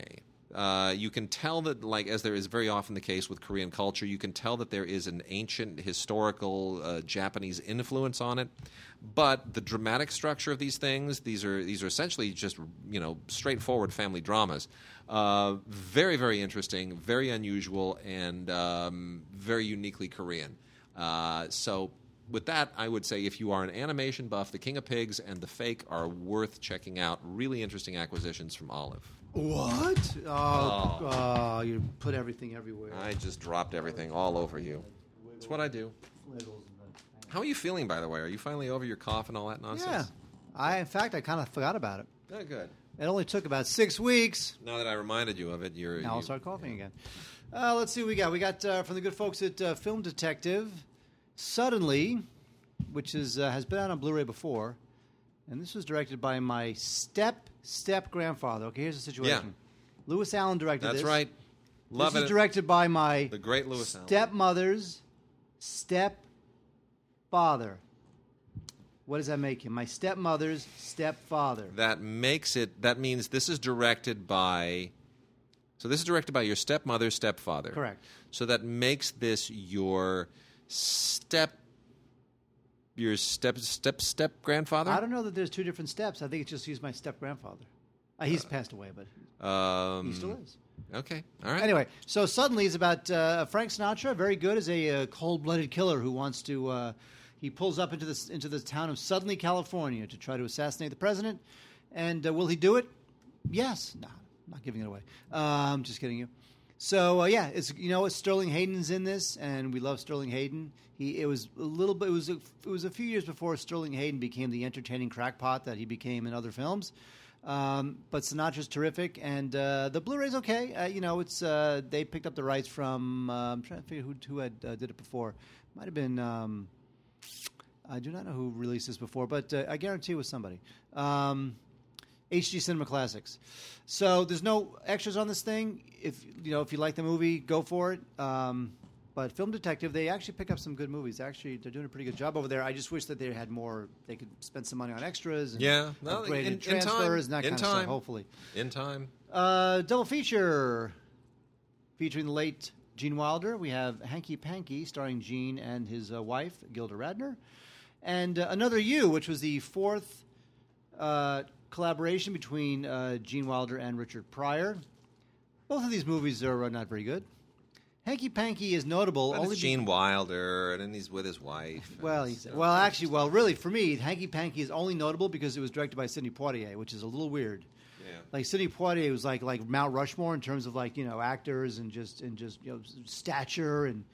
Uh, you can tell that, like as there is very often the case with Korean culture, you can tell that there is an ancient historical uh, Japanese influence on it. But the dramatic structure of these things, these are these are essentially just you know straightforward family dramas. Uh, very very interesting, very unusual, and um, very uniquely Korean. Uh, so with that, I would say if you are an animation buff, The King of Pigs and The Fake are worth checking out. Really interesting acquisitions from Olive. What? Oh, oh, you put everything everywhere. I just dropped everything all over you. That's what I do. How are you feeling, by the way? Are you finally over your cough and all that nonsense? Yeah. nonsense? I, in fact, I kind of forgot about it. Yeah. Oh, good. It only took about six weeks. Now that I reminded you of it, you're. Now I'll you- start coughing again. Uh, let's see what we got. We got uh, from the good folks at uh, Film Detective, Suddenly, which is uh, has been out on Blu-ray before, and this was directed by my step step grandfather. Okay, here's the situation. Yeah. Lewis Allen directed this. That's this. right. Love this it. is directed by my the great Lewis Allen. stepmother's stepfather. What does that make him? My stepmother's stepfather. That makes it. That means this is directed by. So this is directed by your stepmother's stepfather. Correct. So that makes this your step. Your step step step grandfather. I don't know that there's two different steps. I think it's just he's my step grandfather. Uh, he's passed away, but Um, he still is. Okay. All right. Anyway, so suddenly it's about uh, Frank Sinatra, very good as a uh, cold-blooded killer who wants to. Uh, he pulls up into this into the town of Suddenly, California, to try to assassinate the president. And uh, will he do it? Yes. No, I'm not giving it away. I'm um, just kidding you. So uh, yeah, it's you know Sterling Hayden's in this, and we love Sterling Hayden. He it was a little bit it was a, it was a few years before Sterling Hayden became the entertaining crackpot that he became in other films. Um, but Sinatra's terrific, and uh, the Blu-ray's okay. Uh, you know, it's uh, they picked up the rights from. Uh, I'm trying to figure who who had uh, did it before. Might have been. Um, I do not know who released this before, but uh, I guarantee it was somebody. Um, HD Cinema Classics. So there's no extras on this thing. If you know if you like the movie, go for it. Um, but Film Detective, they actually pick up some good movies. Actually, they're doing a pretty good job over there. I just wish that they had more. They could spend some money on extras. And Yeah. No, upgraded in- in transfers time. and that In kind of stuff. Hopefully, In time. uh, double feature featuring the late Gene Wilder. We have Hanky Panky starring Gene and his uh, wife Gilda Radner, and uh, Another You, which was the fourth uh, collaboration between uh, Gene Wilder and Richard Pryor. Both of these movies are uh, not very good. Hanky Panky is notable But only it's be- Gene Wilder, and then he's with his wife. well, he's, well, actually, well, really, for me, Hanky Panky is only notable because it was directed by Sidney Poitier, which is a little weird. Yeah. Like Sidney Poitier was like like Mount Rushmore in terms of like you know actors and just and just you know stature and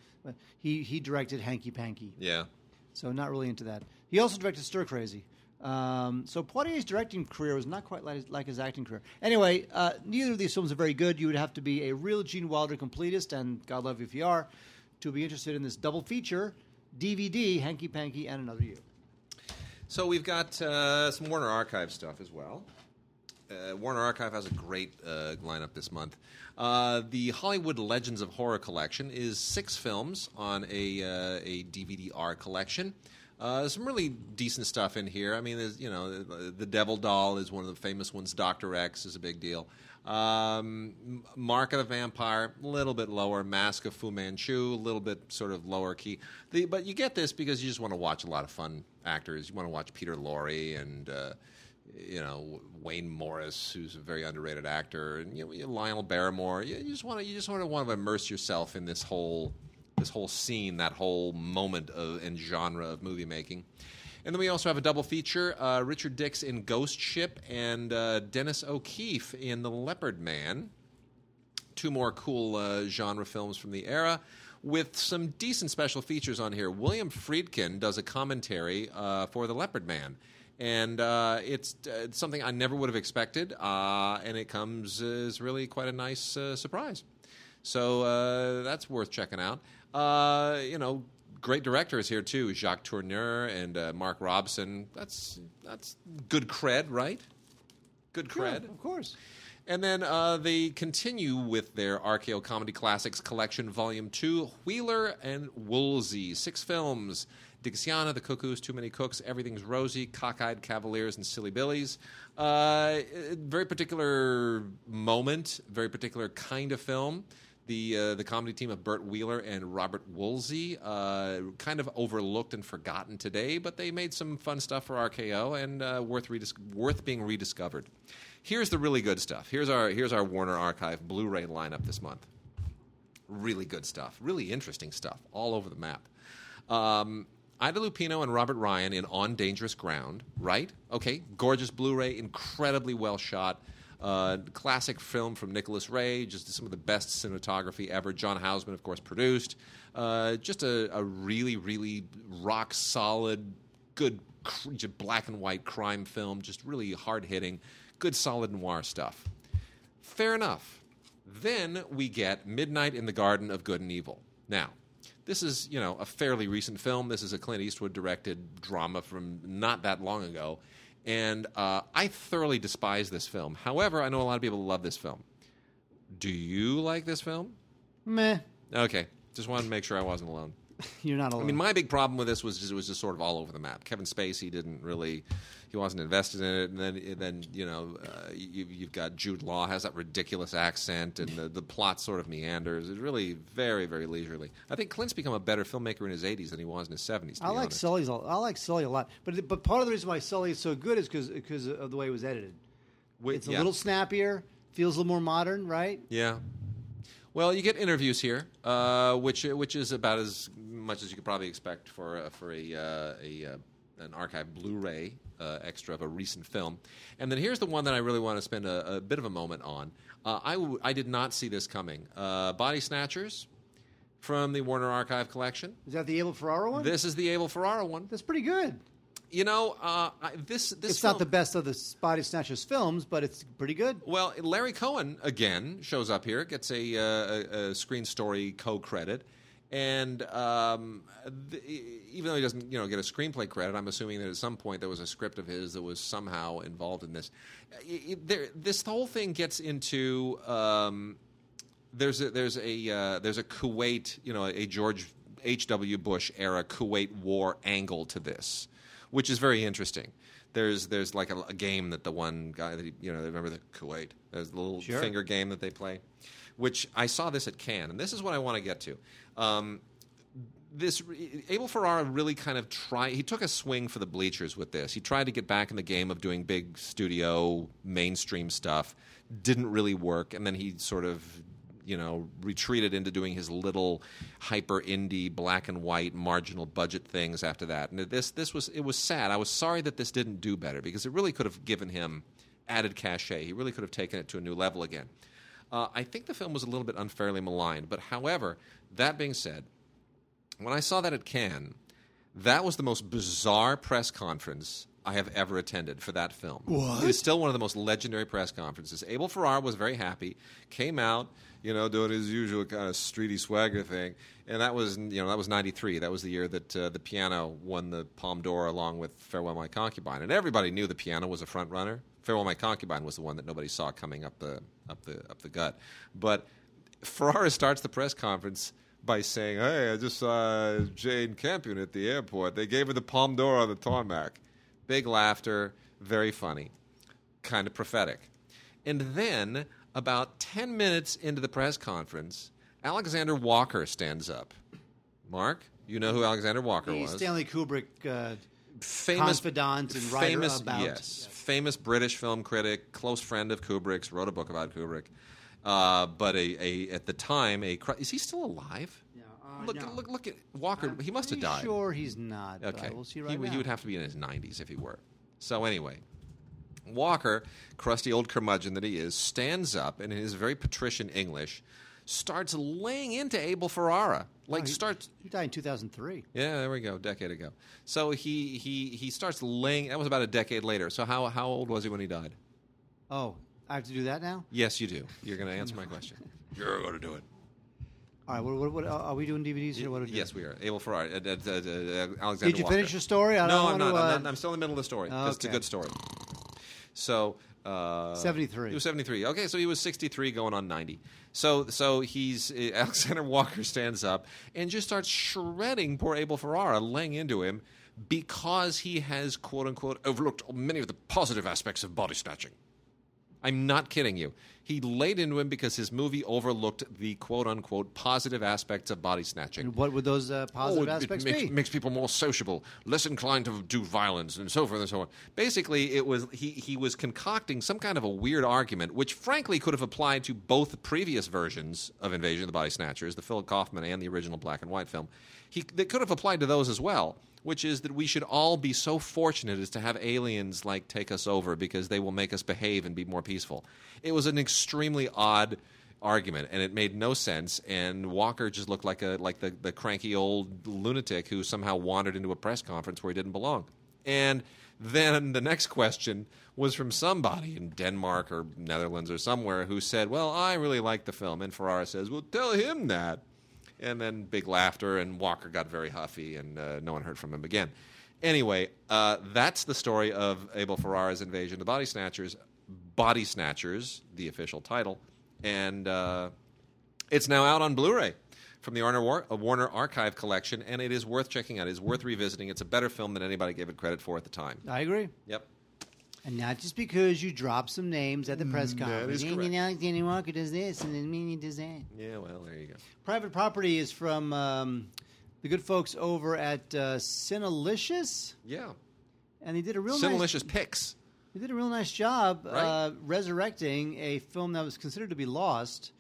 he he directed Hanky Panky, Yeah. so not really into that. He also directed Stir Crazy. Um, so Poitier's directing career was not quite like his, like his acting career. Anyway, uh, neither of these films are very good. You would have to be a real Gene Wilder completist, and God love you if you are, to be interested in this double feature DVD, Hanky Panky and Another You. So we've got uh, some Warner Archive stuff as well. Uh, Warner Archive has a great uh, lineup this month. Uh, the Hollywood Legends of Horror collection is six films on a uh, a DVD-R collection. Uh, some really decent stuff in here. I mean, there's you know, the, Devil Doll is one of the famous ones. Doctor X is a big deal. Um, Mark of the Vampire, a little bit lower. Mask of Fu Manchu, a little bit sort of lower key. The, but you get this because you just want to watch a lot of fun actors. You want to watch Peter Lorre and uh, you know Wayne Morris, who's a very underrated actor, and you know, Lionel Barrymore. You, you just want to you just want to want to immerse yourself in this whole this whole scene, that whole moment of, and genre of movie making. And then we also have a double feature: uh, Richard Dix in Ghost Ship and uh, Dennis O'Keefe in The Leopard Man two more cool uh, genre films from the era with some decent special features on here. William Friedkin does a commentary uh, for The Leopard Man. And uh, it's, uh, it's something I never would have expected, uh, and it comes as really quite a nice uh, surprise. So uh, that's worth checking out. Uh, you know, great directors here too: Jacques Tourneur and uh, Mark Robson. That's that's good cred, right? Good cred. of course. And then uh, they continue with their RKO Comedy Classics Collection, Volume 2, Wheeler and Woolsey. Six films Dixiana, The Cuckoos, Too Many Cooks, Everything's Rosy, Cockeyed Cavaliers, and Silly Billies. Uh, very particular moment, very particular kind of film. The, uh, the comedy team of Bert Wheeler and Robert Woolsey, uh, kind of overlooked and forgotten today, but they made some fun stuff for RKO and uh, worth, redis- worth being rediscovered. Here's the really good stuff. Here's our, here's our Warner Archive Blu ray lineup this month. Really good stuff, really interesting stuff, all over the map. Um, Ida Lupino and Robert Ryan in On Dangerous Ground, right? Okay, gorgeous Blu ray, incredibly well shot. Uh, classic film from Nicholas Ray, just some of the best cinematography ever. John Houseman, of course, produced. Uh, just a, a really, really rock solid, good cr- black and white crime film, just really hard hitting, good solid noir stuff. Fair enough. Then we get Midnight in the Garden of Good and Evil. Now, this is, you know, a fairly recent film. This is a Clint Eastwood directed drama from not that long ago. And uh, I thoroughly despise this film. However, I know a lot of people love this film. Do you like this film? Meh. Okay. Just wanted to make sure I wasn't alone. You're not alone. I mean, my big problem with this was just, it was just sort of all over the map. Kevin Spacey didn't really, he wasn't invested in it, and then and then you know uh, you, you've got Jude Law has that ridiculous accent, and the, the plot sort of meanders. It's really very very leisurely. I think Clint's become a better filmmaker in his 80s than he was in his 70s. To I be like honest. Sully's. a- I like Sully a lot, but but part of the reason why Sully is so good is because because of the way it was edited. Wait, It's a yeah. little snappier, feels a little more modern, right? Yeah. Well, you get interviews here, uh, which which is about as much as you could probably expect for uh, for a, uh, a uh, an archive Blu-ray uh, extra of a recent film. And then here's the one that I really want to spend a, a bit of a moment on. Uh, I w- I did not see this coming. Uh, Body Snatchers from the Warner Archive collection. Is that the Abel Ferrara one? This is the Abel Ferrara one. That's pretty good. You know, uh, I, this this It's not the best of the Body Snatchers films, but it's pretty good. Well, Larry Cohen again shows up here, gets a, uh, a, a screen story co-credit, and um, th- even though he doesn't, you know, get a screenplay credit, I'm assuming that at some point there was a script of his that was somehow involved in this. There, this whole thing gets into um, there's a there's a uh, there's a Kuwait, you know, a George H. W. Bush era Kuwait war angle to this, which is very interesting. There's there's like a, a game that the one guy that he, you know remember the Kuwait. There's the little Sure. finger game that they play, which I saw this at Cannes, and this is what I want to get to. Um, this Abel Ferrara really kind of tried. He took a swing for the bleachers with this. He tried to get back in the game of doing big studio mainstream stuff. Didn't really work, and then he sort of, you know, retreated into doing his little hyper indie black and white marginal budget things after that. And this this was it was sad. I was sorry that this didn't do better because it really could have given him added cachet. He really could have taken it to a new level again. Uh, I think the film was a little bit unfairly maligned, but however, that being said, when I saw that at Cannes, that was the most bizarre press conference I have ever attended for that film. What? It is still one of the most legendary press conferences. Abel Ferrara was very happy, came out, you know, doing his usual kind of streety swagger thing, and that was, you know, that was '93. That was the year that uh, the piano won the Palme d'Or along with Farewell My Concubine, and everybody knew the piano was a front runner. Farewell My Concubine was the one that nobody saw coming up the up the up the gut, but Ferrara starts the press conference by saying, "Hey, I just saw Jane Campion at the airport. They gave her the Palme d'Or on the tarmac." Big laughter, very funny, kind of prophetic. And then, about ten minutes into the press conference, Alexander Walker stands up. Mark, you know who Alexander Walker The was? Stanley Kubrick uh, famous confidant and writer famous, about- Yes, famous British film critic, close friend of Kubrick's, wrote a book about Kubrick. Uh, but a, a at the time a is he still alive? Yeah, uh, look, no. look, look at Walker. I'm he must have died. Sure, he's not. Okay, I will see right he, now. he would have to be in his 90s if he were. So anyway, Walker, crusty old curmudgeon that he is, stands up and in his very patrician English starts laying into Abel Ferrara. Like he- starts He died in 2003. yeah, there we go, decade ago. So he he he starts laying. That was about a decade later. So how how old was he when he died? Oh, I have to do that now. Yes, you do. You're going to answer my question. You're going to do it. All right. What, what, what, are we doing DVDs here? What are we doing? Yes, we are. Abel Ferrara. Uh, uh, uh, uh, Alexander. Did you Walker. finish your story? I no, don't I'm not. to, I'm, uh, not. I'm still in the middle of the story. 'cause It's a good story. So. Uh, 73. He was 73. Okay, so he was 63 going on 90. So so he's Alexander Walker stands up and just starts shredding poor Abel Ferrara, laying into him because he has quote unquote overlooked many of the positive aspects of body snatching. I'm not kidding you. He laid into him because his movie overlooked the quote unquote positive aspects of body snatching. And what would those uh, positive Oh, it- aspects it makes, be? makes people more sociable, less inclined to do violence, and so forth and so on. Basically, it was he he was concocting some kind of a weird argument, which frankly could have applied to both previous versions of Invasion of the Body Snatchers, the Philip Kaufman and the original black and white film. He that could have applied to those as well. Which is that we should all be so fortunate as to have aliens like take us over because they will make us behave and be more peaceful. It was an extremely odd argument, and it made no sense. And Walker just looked like a like the, the cranky old lunatic who somehow wandered into a press conference where he didn't belong. And then the next question was from somebody in Denmark or Netherlands or somewhere who said, "Well, I really like the film." And Ferrara says, "Well, tell him that." And then big laughter, and Walker got very huffy, and uh, no one heard from him again. Anyway, uh, that's the story of Abel Ferrara's invasion of the Body Snatchers. Body Snatchers, the official title, and uh, it's now out on Blu-ray from the Warner, War- uh, Warner Archive collection, and it is worth checking out. It is worth revisiting. It's a better film than anybody gave it credit for at the time. I agree. Yep. And not just because you drop some names at the press conference. is And correct. Alexander Walker does this, and then Mini does that. Yeah. Well, there you go. Private Property is from um, the good folks over at uh, Cinelicious, Yeah. and they did a real nice. Pics. They did a real nice job Right. uh, resurrecting a film that was considered to be lost.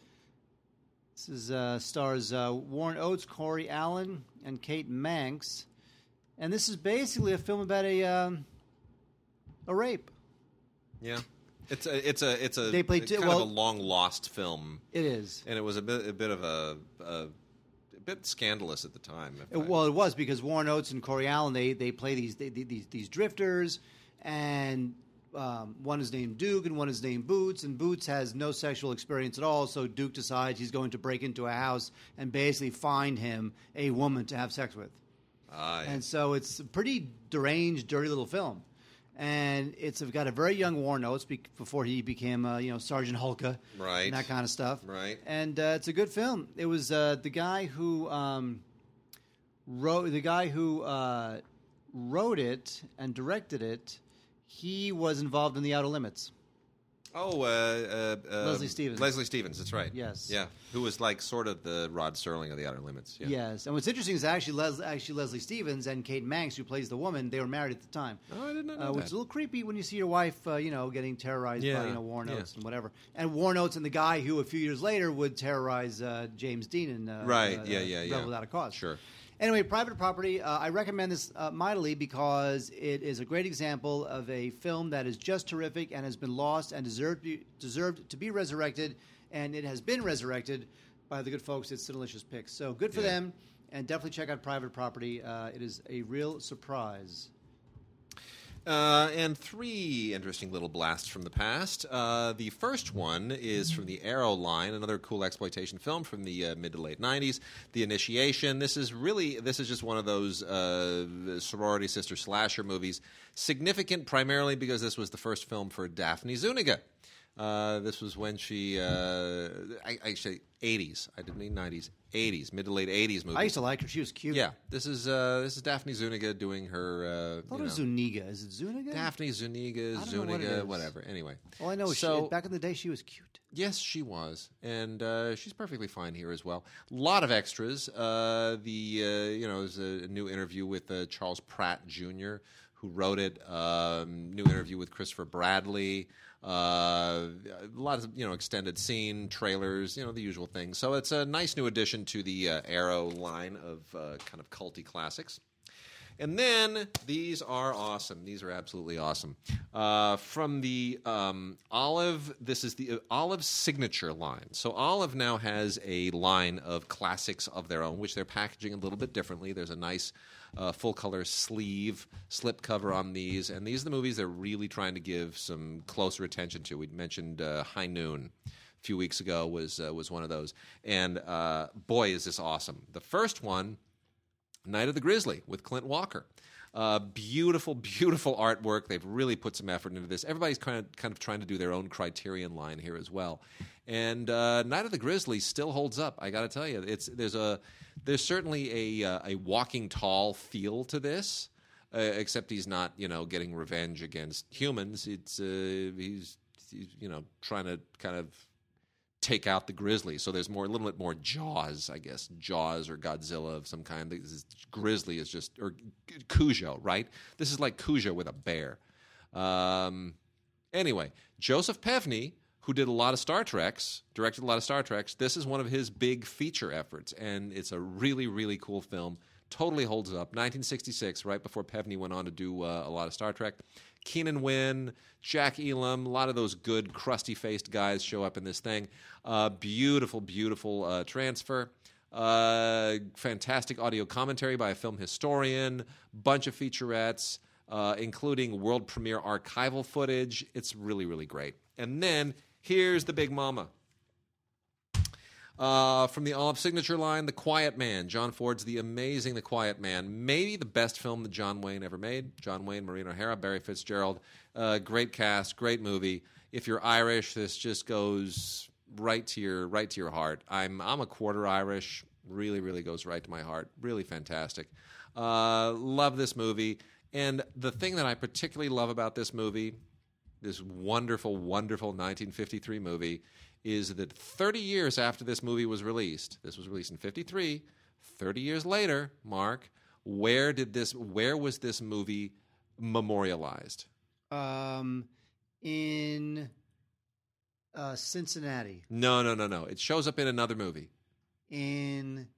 This is uh, stars uh, Warren Oates, Corey Allen, and Kate Manx, and this is basically a film about a um, a rape. Yeah. It's a it's a it's a They played two- kind well- of a long lost film, It is. and it was a bit a bit of a, a, a bit scandalous at the time. It- well, it was because Warren Oates and Corey Allen they they play these they, these these drifters, and um, one is named Duke and one is named Boots, and Boots has no sexual experience at all. So Duke decides he's going to break into a house and basically find him a woman to have sex with, yeah. and so it's a pretty deranged, dirty little film. And it's got a very young Warren Oates be- before he became, uh, you know, Sergeant Hulka, Right. and that kind of stuff, Right. And uh, it's a good film. It was uh, the guy who um, wrote the guy who uh, wrote it and directed it. He was involved in the Outer Limits. Oh, uh, uh, uh, Leslie Stevens. Leslie Stevens, that's right. Yes. Yeah. Who was like sort of the Rod Serling of the Outer Limits. Yeah. Yes, and what's interesting is actually Les- actually Leslie Stevens and Kate Manx, who plays the woman, they were married at the time. Oh, I did not know Uh, which that. is a little creepy when you see your wife, uh, you know, getting terrorized Yeah, by you know Warren yeah. And whatever. And Warren Oates and the guy who a few years later would terrorize uh, James Dean in uh, Right, yeah, yeah, yeah. Rebel Without a Cause. Sure. Anyway, Private Property. Uh, I recommend this uh, mightily because it is a great example of a film that is just terrific and has been lost and deserved be, deserved to be resurrected, and it has been resurrected by the good folks at Cinelicious Pics. So good for Yeah. them, and definitely check out Private Property. Uh, it is a real surprise. Uh, and three interesting little blasts from the past. Uh, the first one is from the Arrow line, another cool exploitation film from the uh, mid to late '90s. The Initiation. This is really this is just one of those uh, sorority sister slasher movies. Significant primarily because this was the first film for Daphne Zuniga. Uh, this was when she, uh, I, I say 80s. I didn't mean 90s. 80s, mid to late 80s movie. I used to like her. She was cute. Yeah, this is uh, this is Daphne Zuniga doing her. Uh, I thought it was know, Zuniga. Is it Zuniga? Daphne Zuniga, I what Zuniga, whatever. Anyway, All I know is so she, back in the day she was cute. yes, she was, and uh, she's perfectly fine here as well. A lot of extras. Uh, the uh, you know, there's a new interview with uh, Charles Pratt Jr. who wrote it. Um, new interview with Christopher Bradley. Uh, a lot of you know extended scene trailers, you know the usual things. So it's a nice new addition to the uh, Arrow line of uh, kind of culty classics. And then these are awesome. These are absolutely awesome. Uh, from the um, Olive, this is the uh, Olive signature line. So Olive now has a line of classics of their own, which they're packaging a little bit differently. There's a nice uh, full color sleeve slip cover on these, and these are the movies they're really trying to give some closer attention to. We mentioned uh, High Noon a few weeks ago was uh, was one of those, and uh, boy is this awesome. The first one Night of the Grizzly with Clint Walker. Uh, beautiful, beautiful artwork. They've really put some effort into this. Everybody's kind of kind of trying to do their own Criterion line here as well. And uh, Night of the Grizzly still holds up. I got to tell you, it's there's a there's certainly a uh, a Walking Tall feel to this. Uh, except he's not, you know, getting revenge against humans. It's uh, he's, he's, you know, trying to kind of take out the grizzly. So there's more a little bit more Jaws, I guess, Jaws or Godzilla of some kind. This is, grizzly is just or Cujo, right? This is like Cujo with a bear. Um, anyway, Joseph Pevney, who did a lot of Star Treks, directed a lot of Star Treks. This is one of his big feature efforts, and it's a really really cool film. Totally holds up. 1966, right before Pevney went on to do uh, a lot of Star Trek. Keenan Wynn, Jack Elam, a lot of those good crusty faced guys show up in this thing. Uh, beautiful, beautiful uh, transfer. Uh, fantastic audio commentary by a film historian, bunch of featurettes, uh, including world premiere archival footage. It's really, really great. And then here's the big mama. Uh, from the Olive signature line, The Quiet Man. John Ford's The Amazing The Quiet Man. Maybe the best film that John Wayne ever made. John Wayne, Maureen O'Hara, Barry Fitzgerald. Uh, great cast, great movie. If you're Irish, this just goes right to your right to your heart. I'm I'm a quarter Irish. Really, really goes right to my heart. Really fantastic. Uh, love this movie. And the thing that I particularly love about this movie, this wonderful, wonderful 1953 movie, is that 30 years after this movie was released, this was released in 53, 30 years later, Mark, where did this where was this movie memorialized? Um, in uh, Cincinnati. No, no, no, no. It shows up in another movie. In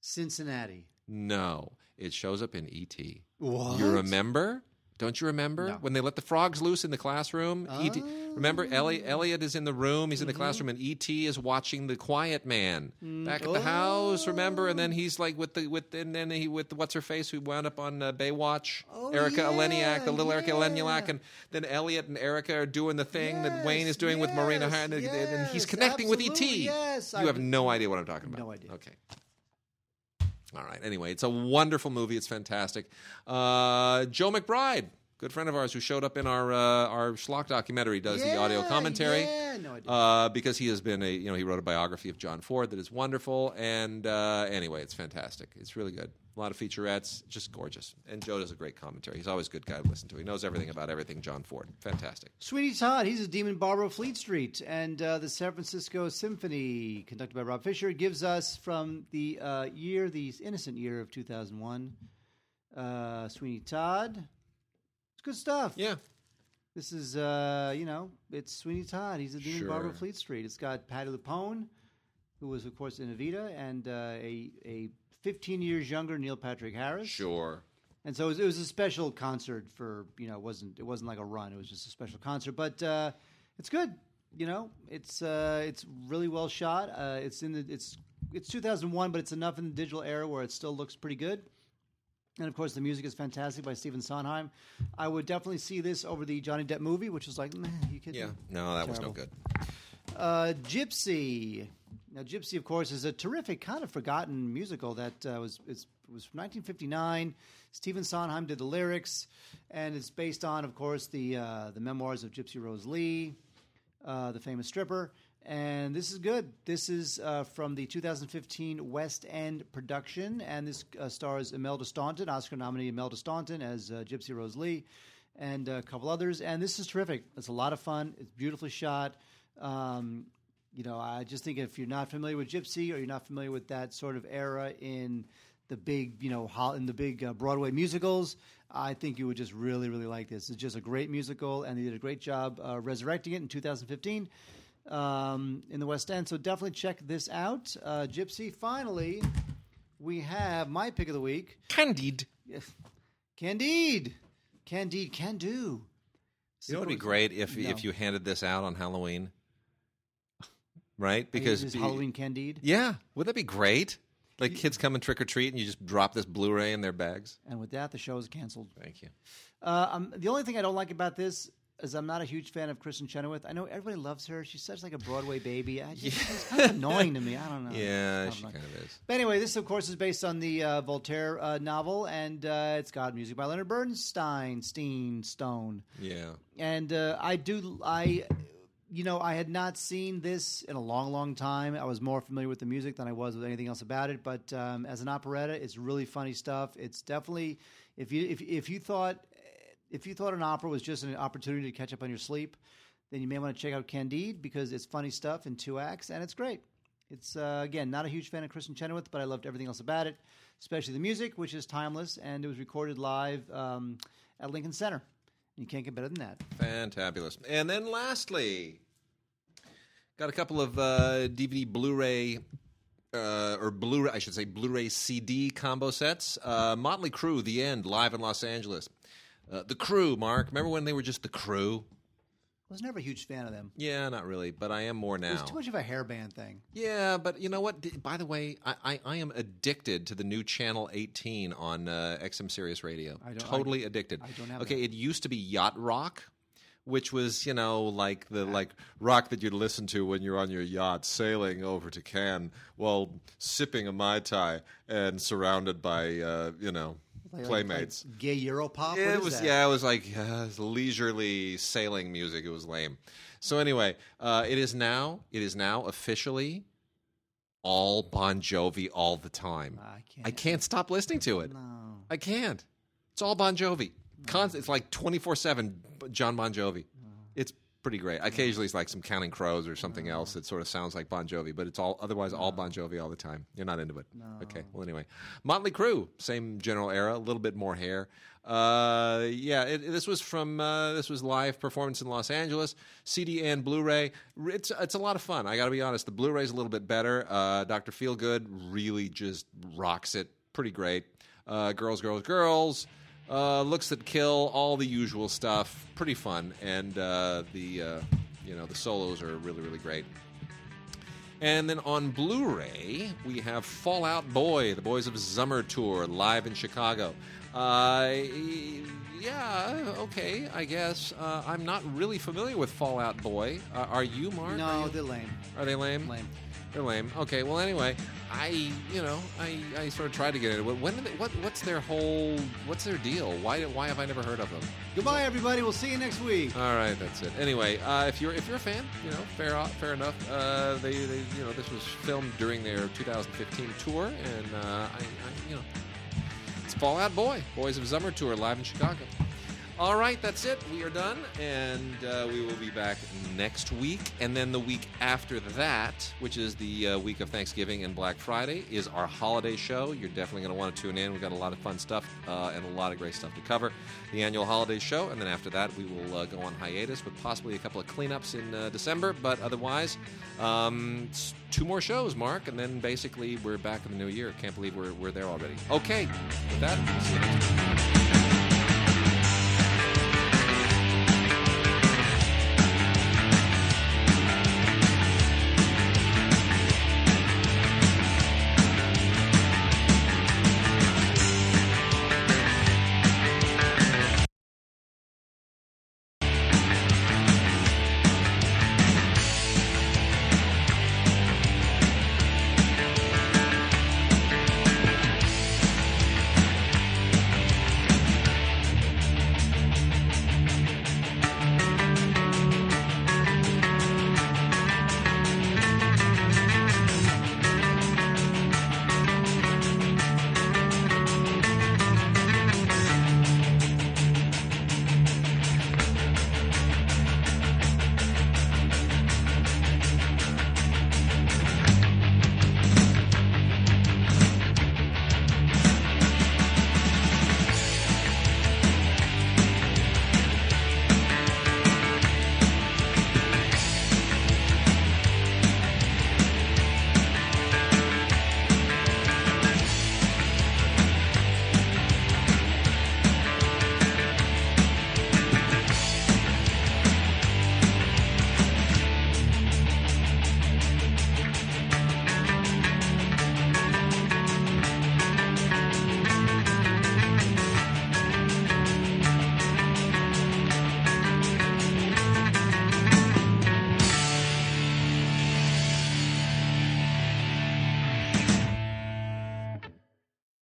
Cincinnati. No, it shows up in E.T. What? You remember? Don't you remember No. when they let the frogs loose in the classroom? E.T. Remember, Elliot, Oh. Elliot is in the room. He's in Mm-hmm. the classroom, and E.T. is watching the Quiet Man Mm. back at the house. Remember, and then he's like with the with and then he with what's her face who wound up on uh, Baywatch, Oh, Erika yeah, Eleniak, the little Erika yeah. Eleniak, and then Elliot and Erika are doing the thing that Wayne is doing with Marina, yes, and, and he's connecting with E.T. yes. you I- have no idea what I'm talking about. No idea. Okay. All right. Anyway, it's a wonderful movie. It's fantastic. Uh, Joe McBride, good friend of ours, who showed up in our uh, our Schlock documentary, does the audio commentary. yeah, no idea. Uh, because he has been a you know he wrote a biography of John Ford that is wonderful. And uh, anyway it's fantastic. It's really good. A lot of featurettes. Just gorgeous. And Joe does a great commentary. He's always a good guy to listen to. He knows everything about everything John Ford. Fantastic. Sweeney Todd, he's a demon barber of Fleet Street. And uh, the San Francisco Symphony, conducted by Rob Fisher, gives us from the uh, year, the innocent year of 2001, uh, Sweeney Todd. It's good stuff. yeah This is, uh, you know, it's Sweeney Todd. He's a demon barber Sure. of Fleet Street. It's got Patti LuPone, who was, of course, in Evita, and uh, a, a 15 years younger Neil Patrick Harris. sure And so it was, it was a special concert for you know it wasn't it wasn't like a run it was just a special concert but uh, it's good you know it's uh, it's really well shot uh, it's in the it's it's 2001 but it's enough in the digital era where it still looks pretty good and of course the music is fantastic by Stephen Sondheim I would definitely see this over the Johnny Depp movie which was like man you kidding yeah me? no that was no good Uh, Gypsy. Now, Gypsy, of course, is a terrific, kind of forgotten musical that uh, was was from 1959. Stephen Sondheim did the lyrics, and it's based on, of course, the uh, the memoirs of Gypsy Rose Lee, uh, the famous stripper. And this is good. This is uh, from the 2015 West End production, and this uh, stars Imelda Staunton, Oscar nominee Imelda Staunton as uh, Gypsy Rose Lee, and a couple others. And this is terrific. It's a lot of fun. It's beautifully shot. Um, you know, I just think if you're not familiar with Gypsy or you're not familiar with that sort of era in the big, you know, in the big uh, Broadway musicals, I think you would just really, really like this. It's just a great musical, and they did a great job uh, resurrecting it in 2015 um, in the West End. So definitely check this out. Uh, Gypsy. Finally, we have my pick of the week. Candid Candide, Candide, can do. You know, what would be great if No. if you handed this out on Halloween, right? Because Is be- Halloween Candide, yeah, would that be great? Like kids come and trick or treat, and you just drop this Blu-ray in their bags. and with that, the show is canceled. Thank you. Uh, um, the only thing I don't like about this is I'm not a huge fan of Kristin Chenoweth. I know everybody loves her. She's such like a Broadway baby. I just, She's kind of annoying to me. I don't know. Yeah, It's she kind kind of of is. But anyway, this of course is based on the uh, Voltaire uh, novel, and uh, it's got music by Leonard Bernstein, Steen, Stone, Yeah. and uh, I do I. You know, I had not seen this in a long, long time. I was more familiar with the music than I was with anything else about it. But um, as an operetta, it's really funny stuff. It's definitely if you if if you thought if you thought an opera was just an opportunity to catch up on your sleep, then you may want to check out Candide because it's funny stuff in two acts and it's great. It's uh, again not a huge fan of Kristin Chenoweth, but I loved everything else about it, especially the music, which is timeless, and it was recorded live um, at Lincoln Center. You can't get better than that. Fantabulous. And then lastly, got a couple of uh, DVD Blu-ray uh, or Blu-ray, I should say Blu-ray CD combo sets. Uh, Motley Crue, The End, live in Los Angeles. Uh, the Crew, Mark. Remember when they were just the Crew? I was never a huge fan of them. Yeah, not really, but I am more It now. was too much of a hairband thing. Yeah, but you know what? D- By the way, I, I, I am addicted to the new Channel 18 on uh, XM Sirius Radio. I don't- totally addicted. I don't have Okay, it used to be Yacht Rock, which was you know like the like rock that you'd listen to when you're on your yacht sailing over to Cannes while sipping a mai tai and surrounded by uh, you know Like- playmates. like gay Europop. Yeah, it was that? yeah, it was like uh, leisurely sailing music. It was lame. So anyway, uh, it is now it is now officially all Bon Jovi all the time. I can't. I can't stop listening to it. No. I can't. It's all Bon Jovi. Const- it's like twenty four seven John Bon Jovi. It's pretty great. Occasionally, it's like some Counting Crows or something else that sort of sounds like Bon Jovi, but it's all otherwise all Bon Jovi all the time. You're not into it. Okay. Well, anyway, Motley Crue, same general era, a little bit more hair. Uh, yeah, it, this was from uh, this was live performance in Los Angeles, CD and Blu-ray. It's it's a lot of fun. I got to be honest. The Blu-ray's a little bit better. Uh, Doctor Feelgood really just rocks it. Pretty great. Uh, girls, girls, girls. Uh, looks that kill, all the usual stuff. Pretty fun, and uh, the uh, you know the solos are really really great. And then on Blu-ray, we have Fall Out Boy, the Boys of Summer tour, live in Chicago. Uh, yeah, okay, I guess. Uh, I'm not really familiar with Fall Out Boy. Uh, are you, Mark? No, you- they're lame. are they lame? Lame. They're lame. Okay, well, anyway, I, you know, I, I sort of tried to get into it. When, do they, what, what's their whole, what's their deal? Why, why have I never heard of them? Goodbye, everybody. We'll see you next week. All right, that's it. Anyway, uh, if you're if you're a fan, you know, fair fair enough. Uh, they, they you know this was filmed during their 2015 tour, and uh, I, I you know it's Fall Out Boy, Boys of Summer tour live in Chicago. All right, that's it. We are done, and uh, we will be back next week, and then the week after that, which is the uh, week of Thanksgiving and Black Friday, is our holiday show. You're definitely going to want to tune in. We've got a lot of fun stuff uh, and a lot of great stuff to cover. The annual holiday show, and then after that, we will uh, go on hiatus with possibly a couple of cleanups in uh, December. But otherwise, um, two more shows, Mark, and then basically we're back in the new year. Can't believe we're, we're there already. Okay, with that,